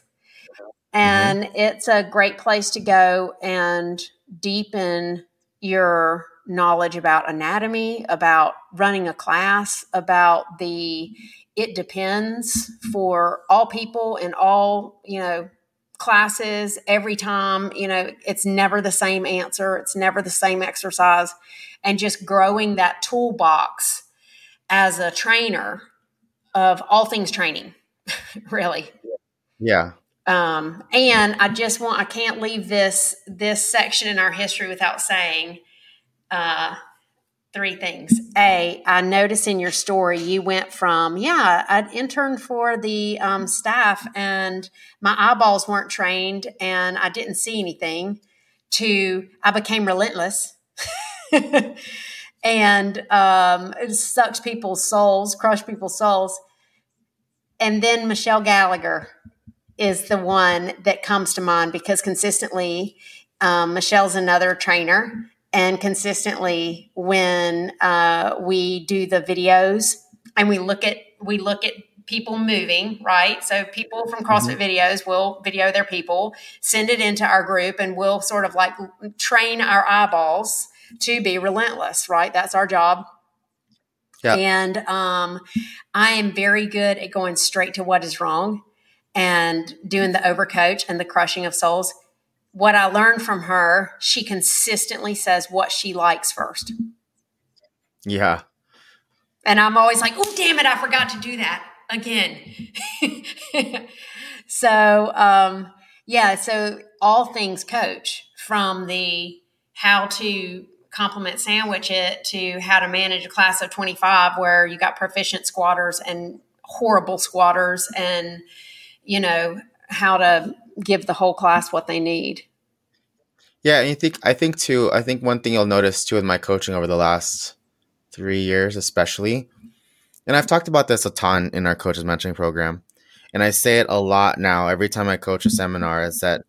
B: mm-hmm. and it's a great place to go and deepen your knowledge about anatomy, about running a class, about the it depends for all people and all you know classes every time you know it's never the same answer it's never the same exercise and just growing that toolbox as a trainer of all things training (laughs) really
C: Yeah.
B: um, and i just want i can't leave this this section in our history without saying uh, three things. A i notice in your story you went from yeah i'd interned for the um, staff and my eyeballs weren't trained and i didn't see anything to i became relentless. (laughs) And um, it sucks people's souls crush people's souls. And then michelle gallagher is the one that comes to mind because consistently um, michelle's another trainer and consistently when uh, we do the videos and we look at we look at people moving right? So people from crossfit videos will video their people send it into our group and we'll sort of like train our eyeballs to be relentless right? That's our job.
C: Yeah.
B: and um, i am very good at going straight to what is wrong and doing the overcoach and the crushing of souls what I learned from her, she consistently says what she likes first.
C: Yeah.
B: And I'm always like, oh, damn it, I forgot to do that again. (laughs) so, um, yeah, so all things coach from the how to compliment sandwich it to how to manage a class of 25 where you got proficient squatters and horrible squatters and, you know, how to give the whole class what they need.
C: Yeah, and you think I think too. I think one thing you'll notice too with my coaching over the last three years, especially, and I've talked about this a ton in our coaches mentoring program, and I say it a lot now every time I coach a seminar. Is that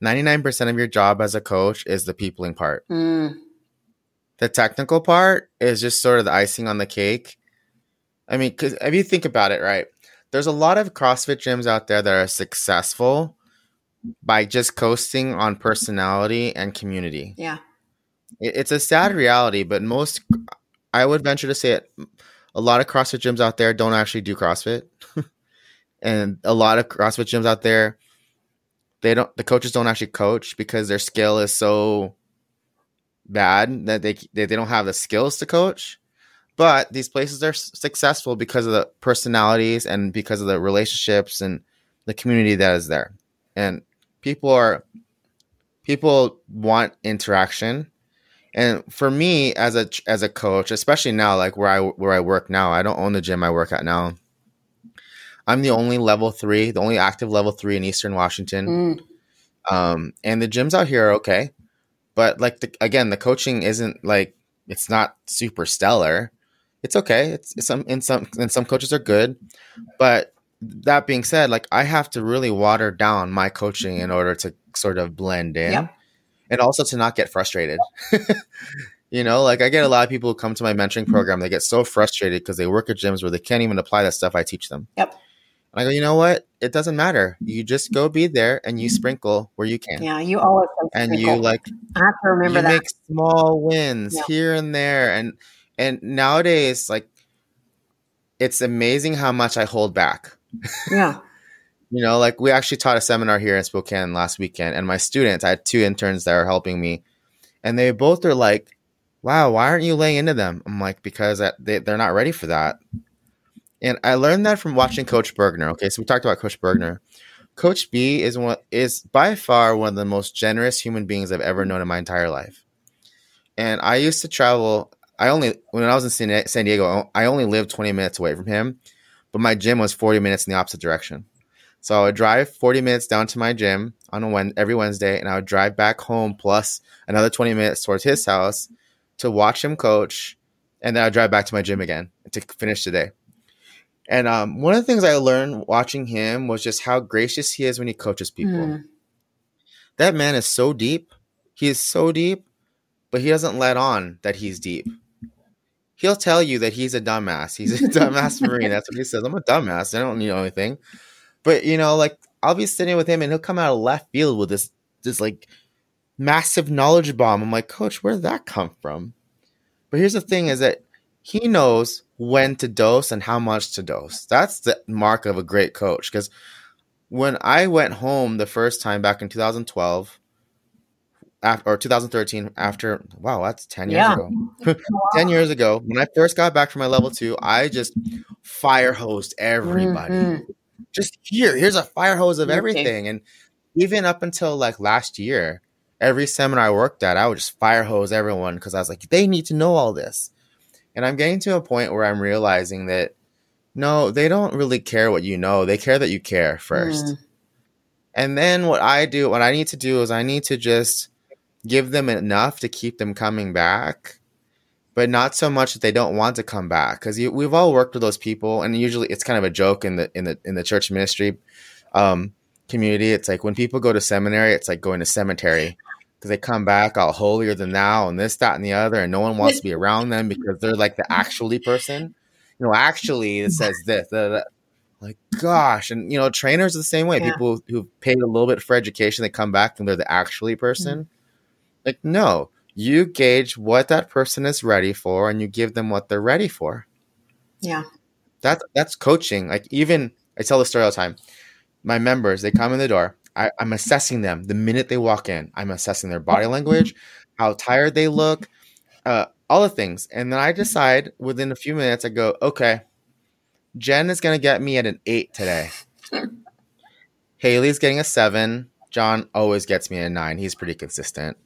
C: ninety nine percent of your job as a coach is the peopling part.
B: Mm,
C: The technical part is just sort of the icing on the cake. I mean, because if you think about it, right, there's a lot of CrossFit gyms out there that are successful by just coasting on personality and community.
B: yeah.
C: It- It's a sad reality, but most, I would venture to say it, a lot of CrossFit gyms out there don't actually do CrossFit. (laughs) and a lot of CrossFit gyms out there, they don't, the coaches don't actually coach because their skill is so bad that they, they, they don't have the skills to coach. But these places are successful because of the personalities and because of the relationships and the community that is there. And people are, people want interaction. And for me as a as a coach especially now like where i where i work now i don't own the gym i work at now. I'm the only level three the only active level three in eastern washington.
B: Mm,
C: um and the gyms out here are okay. But like the, again the coaching isn't like it's not super stellar. It's okay. It's, it's some in some and some coaches are good. But that being said like i have to really water down my coaching in mm-hmm. order to sort of blend in
B: Yep.
C: and also to not get frustrated. (laughs) You know like i get a lot of people who come to my mentoring mm-hmm. program they get so frustrated because they work at gyms where they can't even apply that stuff i teach them.
B: Yep.
C: and i go you know what? It doesn't matter. You just go be there and you mm-hmm. sprinkle where you can.
B: Yeah, you always
C: and you like
B: I have to remember
C: you
B: that.
C: make small wins here and there and and nowadays like it's amazing how much i hold back
B: yeah. (laughs)
C: you know like we actually taught a seminar here in spokane last weekend and my students i had two interns that are helping me and they both are like wow why aren't you laying into them i'm like because that they, they're not ready for that And I learned that from watching Coach Burgener. Okay, so we talked about Coach Burgener. Coach B is one is by far one of the most generous human beings I've ever known in my entire life. And I used to travel. I only when I was in San Diego, I only lived 20 minutes away from him, but my gym was 40 minutes in the opposite direction. So I would drive 40 minutes down to my gym on a when, every Wednesday, and I would drive back home plus another 20 minutes towards his house to watch him coach, and then I'd drive back to my gym again to finish the day. And um, one of the things I learned watching him was just how gracious he is when he coaches people. Mm. That man is so deep. He is so deep, but he doesn't let on that he's deep. He'll tell you that he's a dumbass. He's a (laughs) dumbass Marine. That's what he says. I'm a dumbass. I don't know anything. But you know, like I'll be sitting with him and he'll come out of left field with this this like massive knowledge bomb. I'm like, Coach, where did that come from? But here's the thing: is that he knows when to dose and how much to dose. That's the mark of a great coach. Because when I went home the first time back in 2012, after, or 2013, after wow, that's 10 years yeah. ago. (laughs) 10 years ago, when I first got back from my level two, I just fire hosed everybody. Mm-hmm. Just here, here's a fire hose of everything. And even up until like last year, every seminar I worked at, I would just fire hose everyone because I was like, they need to know all this. And I'm getting to a point where I'm realizing that no, they don't really care what you know. They care that you care first. Mm. And then what I do, what I need to do is I need to just give them enough to keep them coming back, but not so much that they don't want to come back. Because we've all worked with those people, and usually it's kind of a joke in the in the in the church ministry um, community. It's like when people go to seminary, it's like going to cemetery because they come back all holier than thou and this, that, and the other, and no one wants to be around them because they're like the actually person. You know, actually, it says this. like, gosh, and you know, trainers are the same way. Yeah. People who paid a little bit for education, they come back and they're the actually person. Mm-hmm. Like, no, you gauge what that person is ready for, and you give them what they're ready for.
B: Yeah,
C: that's that's coaching. Like, even I tell the story all the time. My members, they come in the door I, I'm assessing them the minute they walk in. I'm assessing their body language, how tired they look, uh, all the things. And then I decide within a few minutes, I go, okay, Jen is going to get me at an eight today. (laughs) Haley's getting a seven. John always gets me a nine. He's pretty consistent.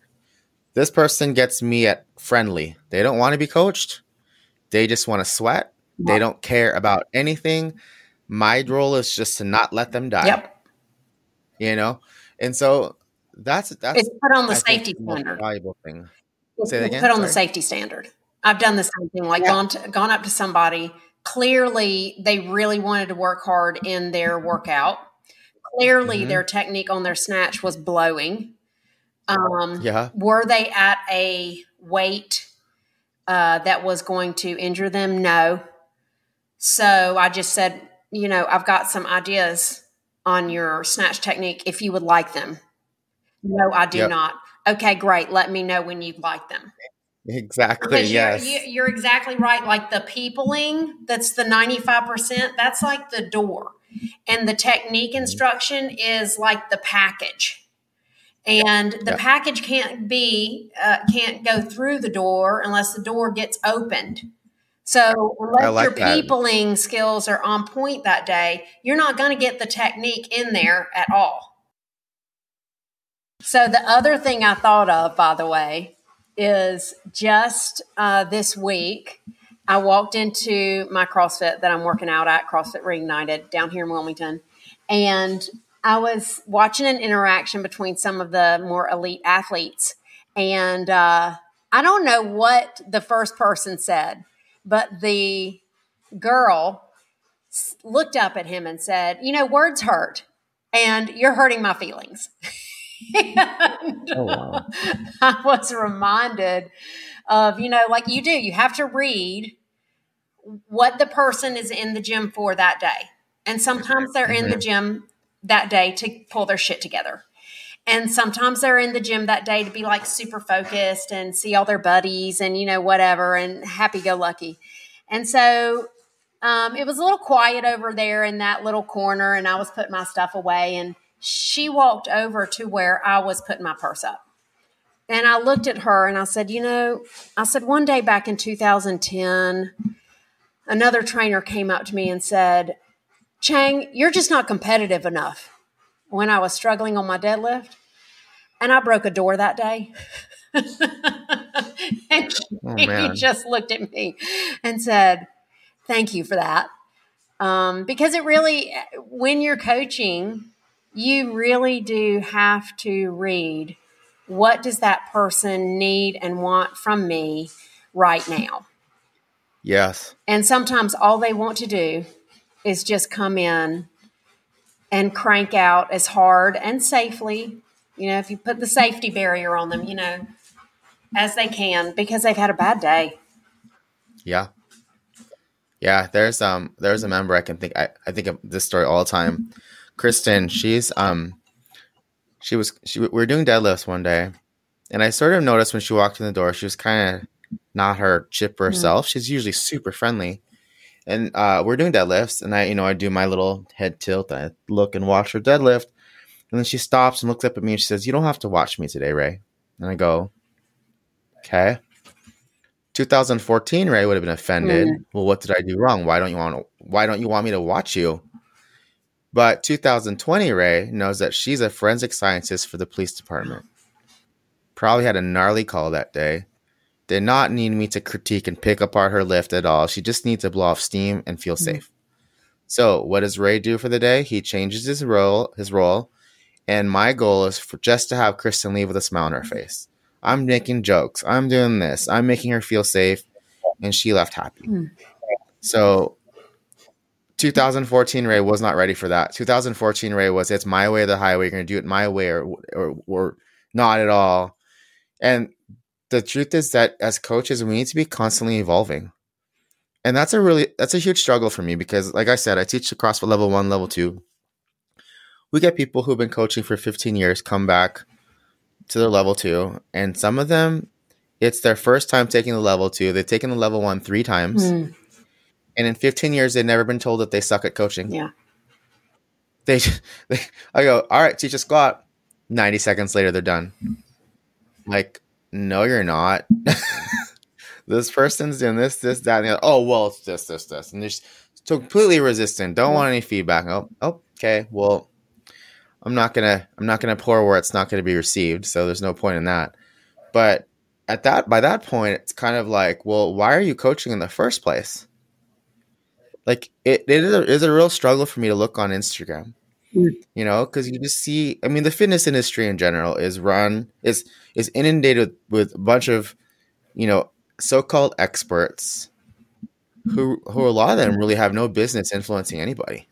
C: This person gets me at friendly. They don't want to be coached. They just want to sweat. They don't care about anything. My role is just to not let them die.
B: Yep
C: you know, and so that's that's
B: it's put on the I safety standard.
C: valuable thing.
B: Say that again. Put on Sorry. the safety standard. I've done the same thing. Like yeah. gone to, gone up to somebody. Clearly, they really wanted to work hard in their workout. Clearly, mm-hmm. their technique on their snatch was blowing. Um, yeah. Were they at a weight uh, that was going to injure them? No. So I just said, you know, I've got some ideas on your snatch technique if you would like them. No, I do yep. not. Okay, great. Let me know when you'd like them.
C: Exactly. Because yes.
B: You're, you're exactly right. Like the peopling, that's the 95%, that's like the door. And the technique mm-hmm. instruction is like the package. And the yep. package can't be, uh, can't go through the door unless the door gets opened. So unless like your that. peopling skills are on point that day, you're not going to get the technique in there at all. So the other thing I thought of, by the way, is just uh, this week I walked into my CrossFit that I'm working out at CrossFit Reignited down here in Wilmington, and I was watching an interaction between some of the more elite athletes, and uh, I don't know what the first person said but the girl looked up at him and said, You know, words hurt, and you're hurting my feelings. (laughs) and, oh, wow. (laughs) I was reminded of, you know, like you do, you have to read what the person is in the gym for that day. And sometimes they're in the gym that day to pull their shit together. And sometimes they're in the gym that day to be like super focused and see all their buddies and, you know, whatever and happy go lucky. And so um, it was a little quiet over there in that little corner, and I was putting my stuff away. And she walked over to where I was putting my purse up. And I looked at her and I said, You know, I said, one day back in 2010, another trainer came up to me and said, Chang, you're just not competitive enough when I was struggling on my deadlift. And I broke a door that day. (laughs) and oh, he just looked at me and said, Thank you for that. Um, because it really, when you're coaching, you really do have to read what does that person need and want from me right now.
C: Yes.
B: And sometimes all they want to do is just come in and crank out as hard and safely, you know, if you put the safety barrier on them, you know, as they can because they've had a bad day.
C: Yeah. Yeah, there's um there's a member I can think I, I think of this story all the time. Kristen, she's um she was she we were doing deadlifts one day and I sort of noticed when she walked in the door she was kind of not her chipper mm. self. She's usually super friendly. And uh, we're doing deadlifts and I you know I do my little head tilt I look and watch her deadlift and then she stops and looks up at me and she says, "You don't have to watch me today, Ray." And I go, "Okay." 2014, Ray would have been offended. Mm. Well, what did I do wrong? Why don't you want to, why don't you want me to watch you? But 2020, Ray knows that she's a forensic scientist for the police department. Probably had a gnarly call that day. Did not need me to critique and pick apart her lift at all. She just needs to blow off steam and feel mm. safe. So, what does Ray do for the day? He changes his role, his role, and my goal is for just to have Kristen leave with a smile on her face. I'm making jokes. I'm doing this. I'm making her feel safe. And she left happy. Mm. So 2014 Ray was not ready for that. 2014 Ray was it's my way or the highway. You're going to do it my way or, or, or not at all. And the truth is that as coaches, we need to be constantly evolving. And that's a really, that's a huge struggle for me because like I said, I teach the CrossFit level one, level two. We get people who've been coaching for 15 years come back to their level two, and some of them, it's their first time taking the level two. They've taken the level one three times, mm. and in 15 years, they've never been told that they suck at coaching.
B: Yeah.
C: They, (laughs) they I go, all right, teach a squat. 90 seconds later, they're done. Like, no, you're not. (laughs) this person's doing this, this, that, and the other. Oh, well, it's this, this, this. And they're just completely resistant. Don't want any feedback. Oh, oh, okay. Well, I'm not gonna I'm not gonna pour where it's not gonna be received. So there's no point in that. But at that by that point, it's kind of like, well, why are you coaching in the first place? Like it, it is, a, it is a real struggle for me to look on Instagram. You know, because you just see. I mean, the fitness industry in general is run is is inundated with, with a bunch of, you know, so-called experts who who a lot of them really have no business influencing anybody.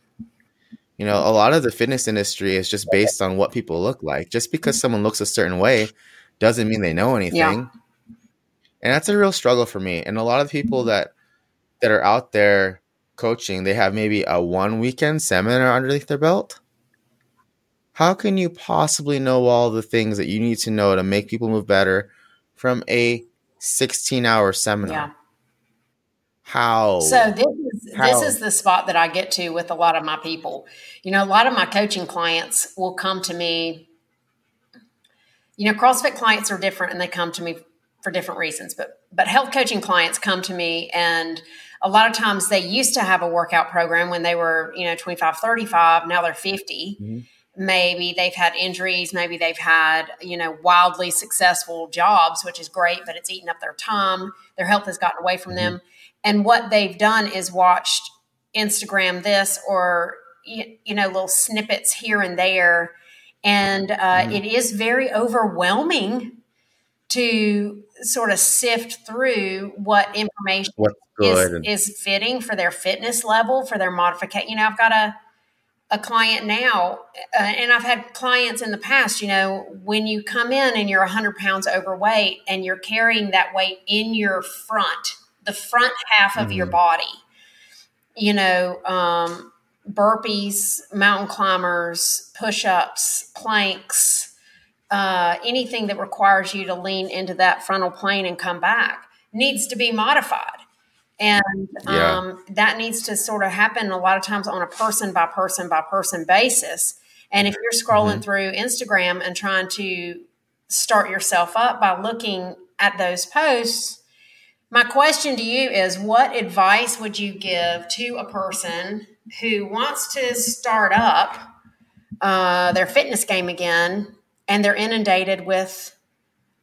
C: You know, a lot of the fitness industry is just based on what people look like. Just because someone looks a certain way doesn't mean they know anything. Yeah. And that's a real struggle for me. And a lot of people that that are out there coaching, they have maybe a one weekend seminar underneath their belt. How can you possibly know all the things that you need to know to make people move better from a 16 hour seminar? Yeah. How?
B: So this is How? this is the spot that I get to with a lot of my people. You know, a lot of my coaching clients will come to me. You know, CrossFit clients are different and they come to me for different reasons, but but health coaching clients come to me and a lot of times they used to have a workout program when they were, you know, 25, 35, now they're 50. Mm-hmm maybe they've had injuries maybe they've had you know wildly successful jobs which is great but it's eaten up their time their health has gotten away from mm-hmm. them and what they've done is watched Instagram this or you know little snippets here and there, and uh, mm. it is very overwhelming to sort of sift through what information is, is fitting for their fitness level for their modification. You know, I've got a a client now, uh, and I've had clients in the past, you know, when you come in and you're 100 pounds overweight and you're carrying that weight in your front, the front half of mm-hmm. your body. You know, um, burpees, mountain climbers, push ups, planks, uh, anything that requires you to lean into that frontal plane and come back needs to be modified. And yeah. um, that needs to sort of happen a lot of times on a person by person by person basis. And if you're scrolling mm-hmm. through Instagram and trying to start yourself up by looking at those posts, My question to you is what advice would you give to a person who wants to start up uh, their fitness game again and they're inundated with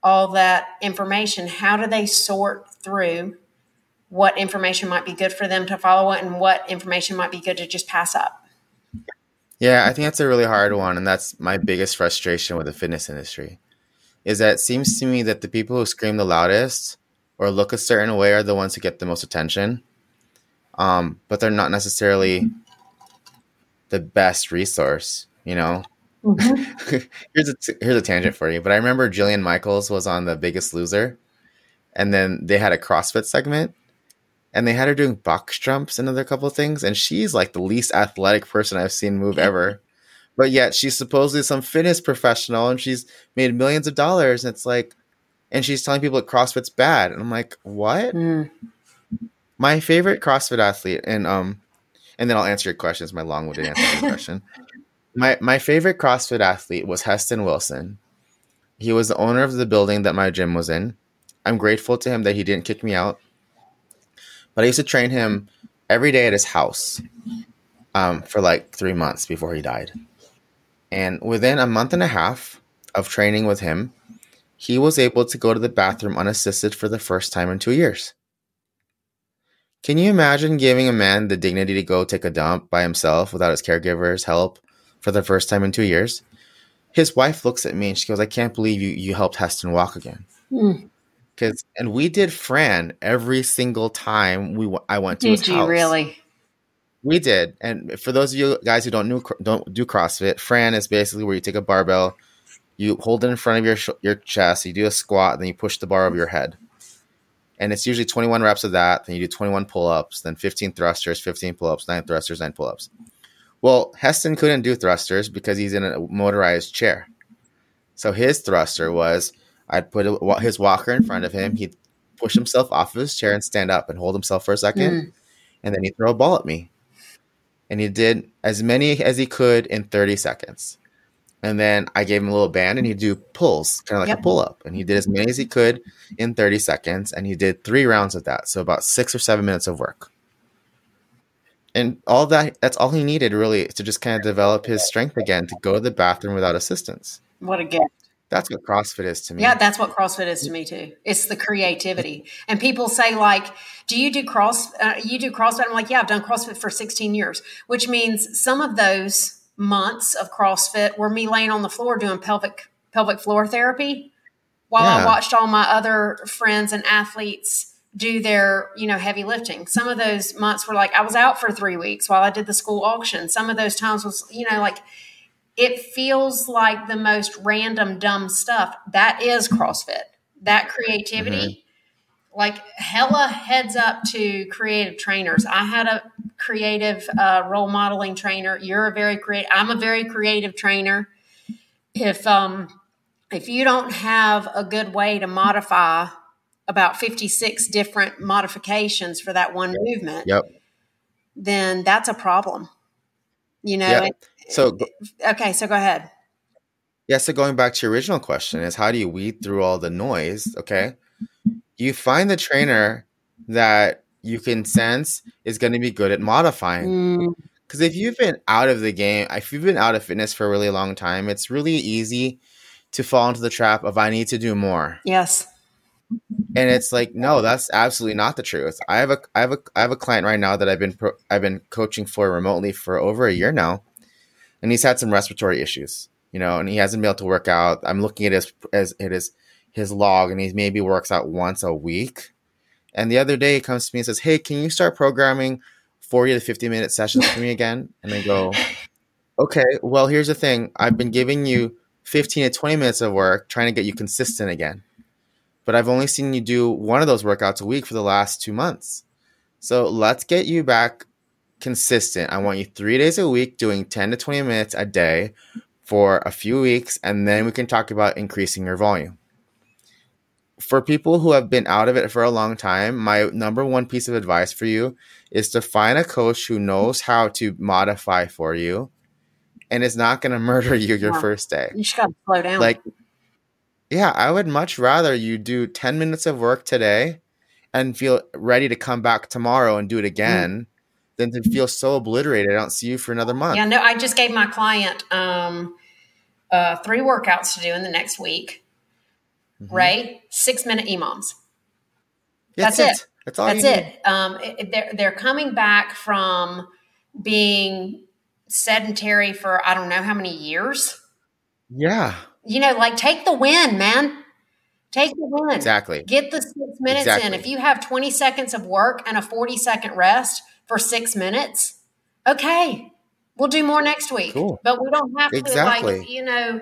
B: all that information? How do they sort through what information might be good for them to follow and what information might be good to just pass up?
C: Yeah, I think that's a really hard one, and that's my biggest frustration with the fitness industry. Is that it seems to me that the people who scream the loudest or look a certain way are the ones who get the most attention. Um, but they're not necessarily the best resource, you know. Mm-hmm. (laughs) here's a here's a tangent for you, but I remember Jillian Michaels was on The Biggest Loser, and then they had a CrossFit segment, and they had her doing box jumps and other couple of things, and she's like the least athletic person I've seen move ever, but yet she's supposedly some fitness professional, and she's made millions of dollars, and it's like, and she's telling people that CrossFit's bad. And I'm like, what? Mm. My favorite CrossFit athlete, and um, and then I'll answer your questions. My long-winded answer to your (laughs) question. My my favorite CrossFit athlete was Heston Wilson. He was the owner of the building that my gym was in. I'm grateful to him that he didn't kick me out. But I used to train him every day at his house um, for like three months before he died. And within a month and a half of training with him, he was able to go to the bathroom unassisted for the first time in two years. Can you imagine giving a man the dignity to go take a dump by himself without his caregiver's help for the first time in two years? His wife looks at me and she goes, I can't believe you, you helped Heston walk again. Because, and we did Fran every single time we I went to
B: did
C: his
B: you house. really?
C: We did. And for those of you guys who don't, know, don't do CrossFit, Fran is basically where you take a barbell, you hold it in front of your sh- your chest, you do a squat, then you push the bar over your head. And it's usually 21 reps of that, then you do 21 pull-ups, then 15 thrusters, 15 pull-ups, 9 thrusters, 9 pull-ups. Well, Heston couldn't do thrusters because he's in a motorized chair. So his thruster was I'd put a, his walker in front of him, he'd push himself off of his chair and stand up and hold himself for a second, mm. and then he'd throw a ball at me. And he did as many as he could in 30 seconds. And then I gave him a little band and he'd do pulls, kind of like yep. a pull up. And he did as many as he could in 30 seconds. And he did three rounds of that. So about six or seven minutes of work. And all that, that's all he needed really to just kind of develop his strength again to go to the bathroom without assistance.
B: What a gift.
C: That's what CrossFit is to me.
B: Yeah, that's what CrossFit is to me too. It's the (laughs) creativity. And people say like, "Do you do cross? Uh, you do CrossFit?" I'm like, "Yeah, I've done CrossFit for 16 years," which means some of those months of CrossFit were me laying on the floor doing pelvic pelvic floor therapy while yeah. I watched all my other friends and athletes do their, you know, heavy lifting. Some of those months were like I was out for 3 weeks while I did the school auction. Some of those times was, you know, like it feels like the most random dumb stuff. That is CrossFit. That creativity mm-hmm like hella heads up to creative trainers. I had a creative uh, role modeling trainer. You're a very creative. I'm a very creative trainer. If um if you don't have a good way to modify about 56 different modifications for that one movement,
C: yep.
B: then that's a problem. You know.
C: Yep. So
B: okay, so go ahead.
C: Yeah, so going back to your original question is how do you weed through all the noise? Okay you find the trainer that you can sense is going to be good at modifying. Because mm. if you've been out of the game, if you've been out of fitness for a really long time, it's really easy to fall into the trap of I need to do more.
B: Yes.
C: And it's like, no, that's absolutely not the truth. I have a, I have a, I have a client right now that I've been, pro, I've been coaching for remotely for over a year now, and he's had some respiratory issues, you know, and he hasn't been able to work out. I'm looking at his, as it is his log and he maybe works out once a week. And the other day he comes to me and says, Hey, can you start programming 40 to 50 minute sessions for me again? And I go, (laughs) Okay, well, here's the thing. I've been giving you 15 to 20 minutes of work trying to get you consistent again. But I've only seen you do one of those workouts a week for the last two months. So let's get you back consistent. I want you three days a week doing 10 to 20 minutes a day for a few weeks, and then we can talk about increasing your volume for people who have been out of it for a long time, my number one piece of advice for you is to find a coach who knows how to modify for you and is not going (laughs) to murder you your yeah. first day.
B: You just got to slow down.
C: Like, yeah, I would much rather you do 10 minutes of work today and feel ready to come back tomorrow and do it again mm. Than to feel so obliterated. I don't see you for another month.
B: Yeah, no, I just gave my client um, uh, three workouts to do in the next week. Mm-hmm. Right, six minute EMOMs. That's, That's it. it. That's all. That's it. Um, it. They're they're coming back from being sedentary for I don't know how many years.
C: Yeah.
B: You know, like take the win, man. Take the win.
C: Exactly.
B: Get the six minutes exactly. in. If you have 20 seconds of work and a 40 second rest for six minutes, okay, we'll do more next week. Cool. But we don't have exactly. to, like, you know,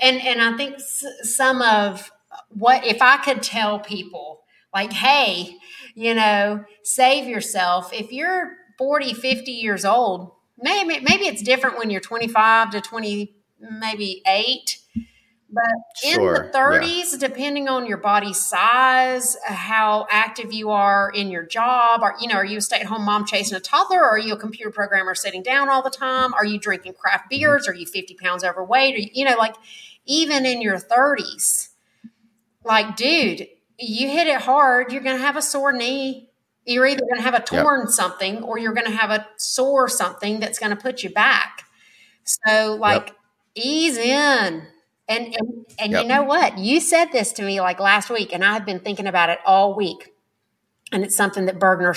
B: and, and I think some of what, if I could tell people, like, hey, you know, save yourself. If you're 40, 50 years old, maybe, maybe it's different when you're 25 to 20, maybe eight but sure. in the 30s, yeah. depending on your body size, how active you are in your job, or you know, are you a stay-at-home mom chasing a toddler, or are you a computer programmer sitting down all the time? Are you drinking craft mm-hmm. beers? Are you 50 pounds overweight? Or you know, like even in your 30s, like, dude, you hit it hard, you're gonna have a sore knee. You're either gonna have a torn yep. something or you're gonna have a sore something that's gonna put you back. So like yep. ease in and and, and yep. you know what? You said this to me like last week, and I've been thinking about it all week. And it's something that Burgener,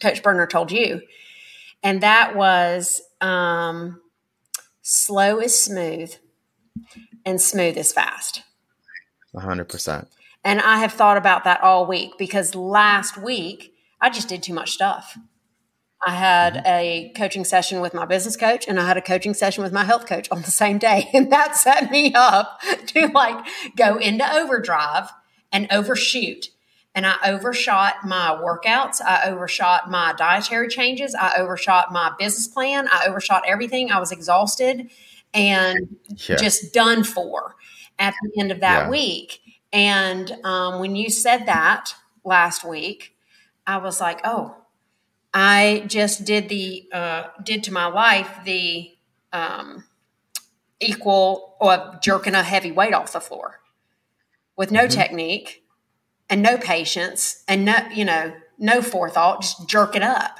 B: Coach Burgener, told you, and that was um, slow is smooth, and smooth is fast.
C: hundred percent.
B: And I have thought about that all week because last week I just did too much stuff. I had mm-hmm. a coaching session with my business coach and I had a coaching session with my health coach on the same day. (laughs) And that set me up to like go into overdrive and overshoot. And I overshot my workouts. I overshot my dietary changes. I overshot my business plan. I overshot everything. I was exhausted and yeah. just done for at the end of that yeah. week. And um, when you said that last week, I was like, oh, I just did the uh, did to my life the um, equal or jerking a heavy weight off the floor with no mm-hmm. technique and no patience and no you know no forethought, just jerk it up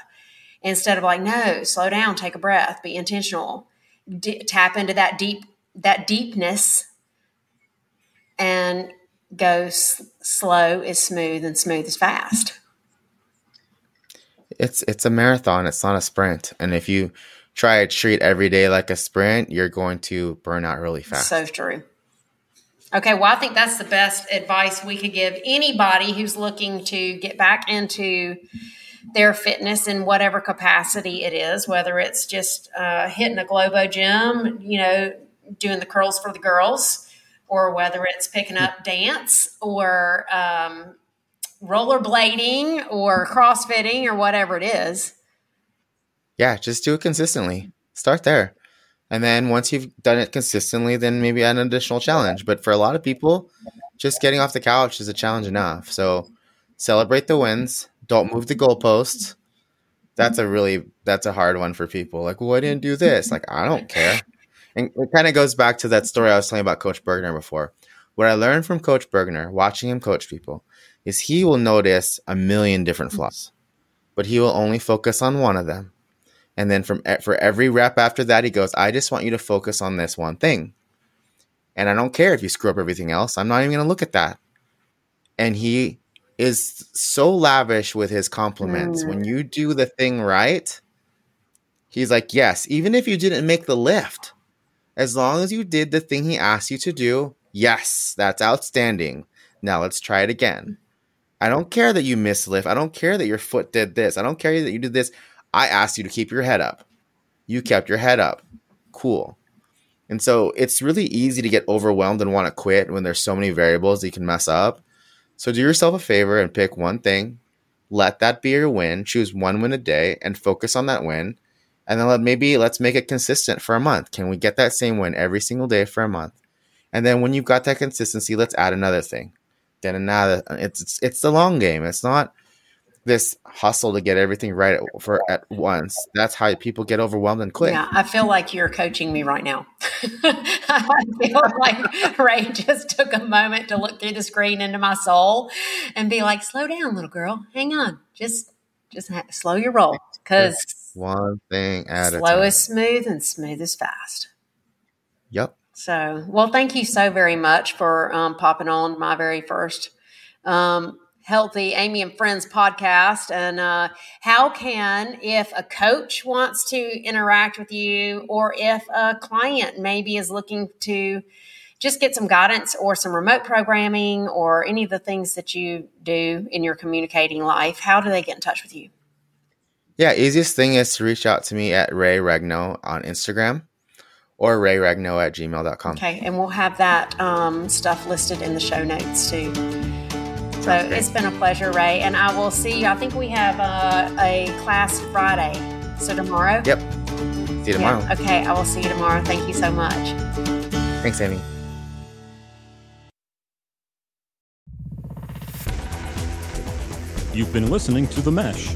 B: instead of like no, slow down, take a breath, be intentional, D- tap into that deep that deepness and go s- slow is smooth and smooth is fast
C: it's it's a marathon. It's not a sprint. And if you try to treat every day like a sprint, you're going to burn out really fast.
B: So true. Okay, well, I think that's the best advice we could give anybody who's looking to get back into their fitness in whatever capacity it is, whether it's just uh, hitting a Globo gym, you know, doing the curls for the girls, or whether it's picking up dance or um, rollerblading or crossfitting or whatever it is.
C: Yeah, just do it consistently. Start there. And then once you've done it consistently, then maybe add an additional challenge. But for a lot of people, just getting off the couch is a challenge enough. So celebrate the wins. Don't move the goalposts. That's a really that's a hard one for people. Like, well, I didn't do this. Like, I don't care. And it kind of goes back to that story I was telling about Coach Burgener before. What I learned from Coach Burgener, watching him coach people, is he will notice a million different flaws, but he will only focus on one of them. And then from for every rep after that, he goes, "I just want you to focus on this one thing." And I don't care if you screw up everything else. I'm not even going to look at that. And he is so lavish with his compliments. Mm. When you do the thing right, he's like, "Yes, even if you didn't make the lift, as long as you did the thing he asked you to do, yes, that's outstanding. Now let's try it again." I don't care that you missed lift. I don't care that your foot did this. I don't care that you did this. I asked you to keep your head up. You kept your head up. Cool. And so it's really easy to get overwhelmed and want to quit when there's so many variables you can mess up. So do yourself a favor and pick one thing. Let that be your win. Choose one win a day and focus on that win. And then let, maybe let's make it consistent for a month. Can we get that same win every single day for a month? And then when you've got that consistency, let's add another thing then another. It's, it's it's the long game. It's not this hustle to get everything right for at once. That's how people get overwhelmed and quit.
B: Yeah, I feel like you're coaching me right now. (laughs) I feel like Ray just took a moment to look through the screen into my soul and be like, "Slow down, little girl. Hang on. Just, just ha- slow your roll." Because
C: one thing at a
B: slow is smooth and smooth is fast.
C: Yep.
B: So, well, thank you so very much for um, popping on my very first um, Healthy Amy and Friends podcast. And uh, how can, if a coach wants to interact with you, or if a client maybe is looking to just get some guidance or some remote programming or any of the things that you do in your communicating life, how do they get in touch with you?
C: Yeah, easiest thing is to reach out to me at Ray Regno on Instagram or rayregno at gmail.com.
B: Okay, and we'll have that um, stuff listed in the show notes too. So
C: great.
B: it's been a pleasure, Ray, and I will see you. I think we have uh, a class Friday. So tomorrow?
C: Yep. See you tomorrow.
B: Yeah. Okay, I will see you tomorrow. Thank you so much.
C: Thanks, Amy.
A: You've been listening to The Mesh,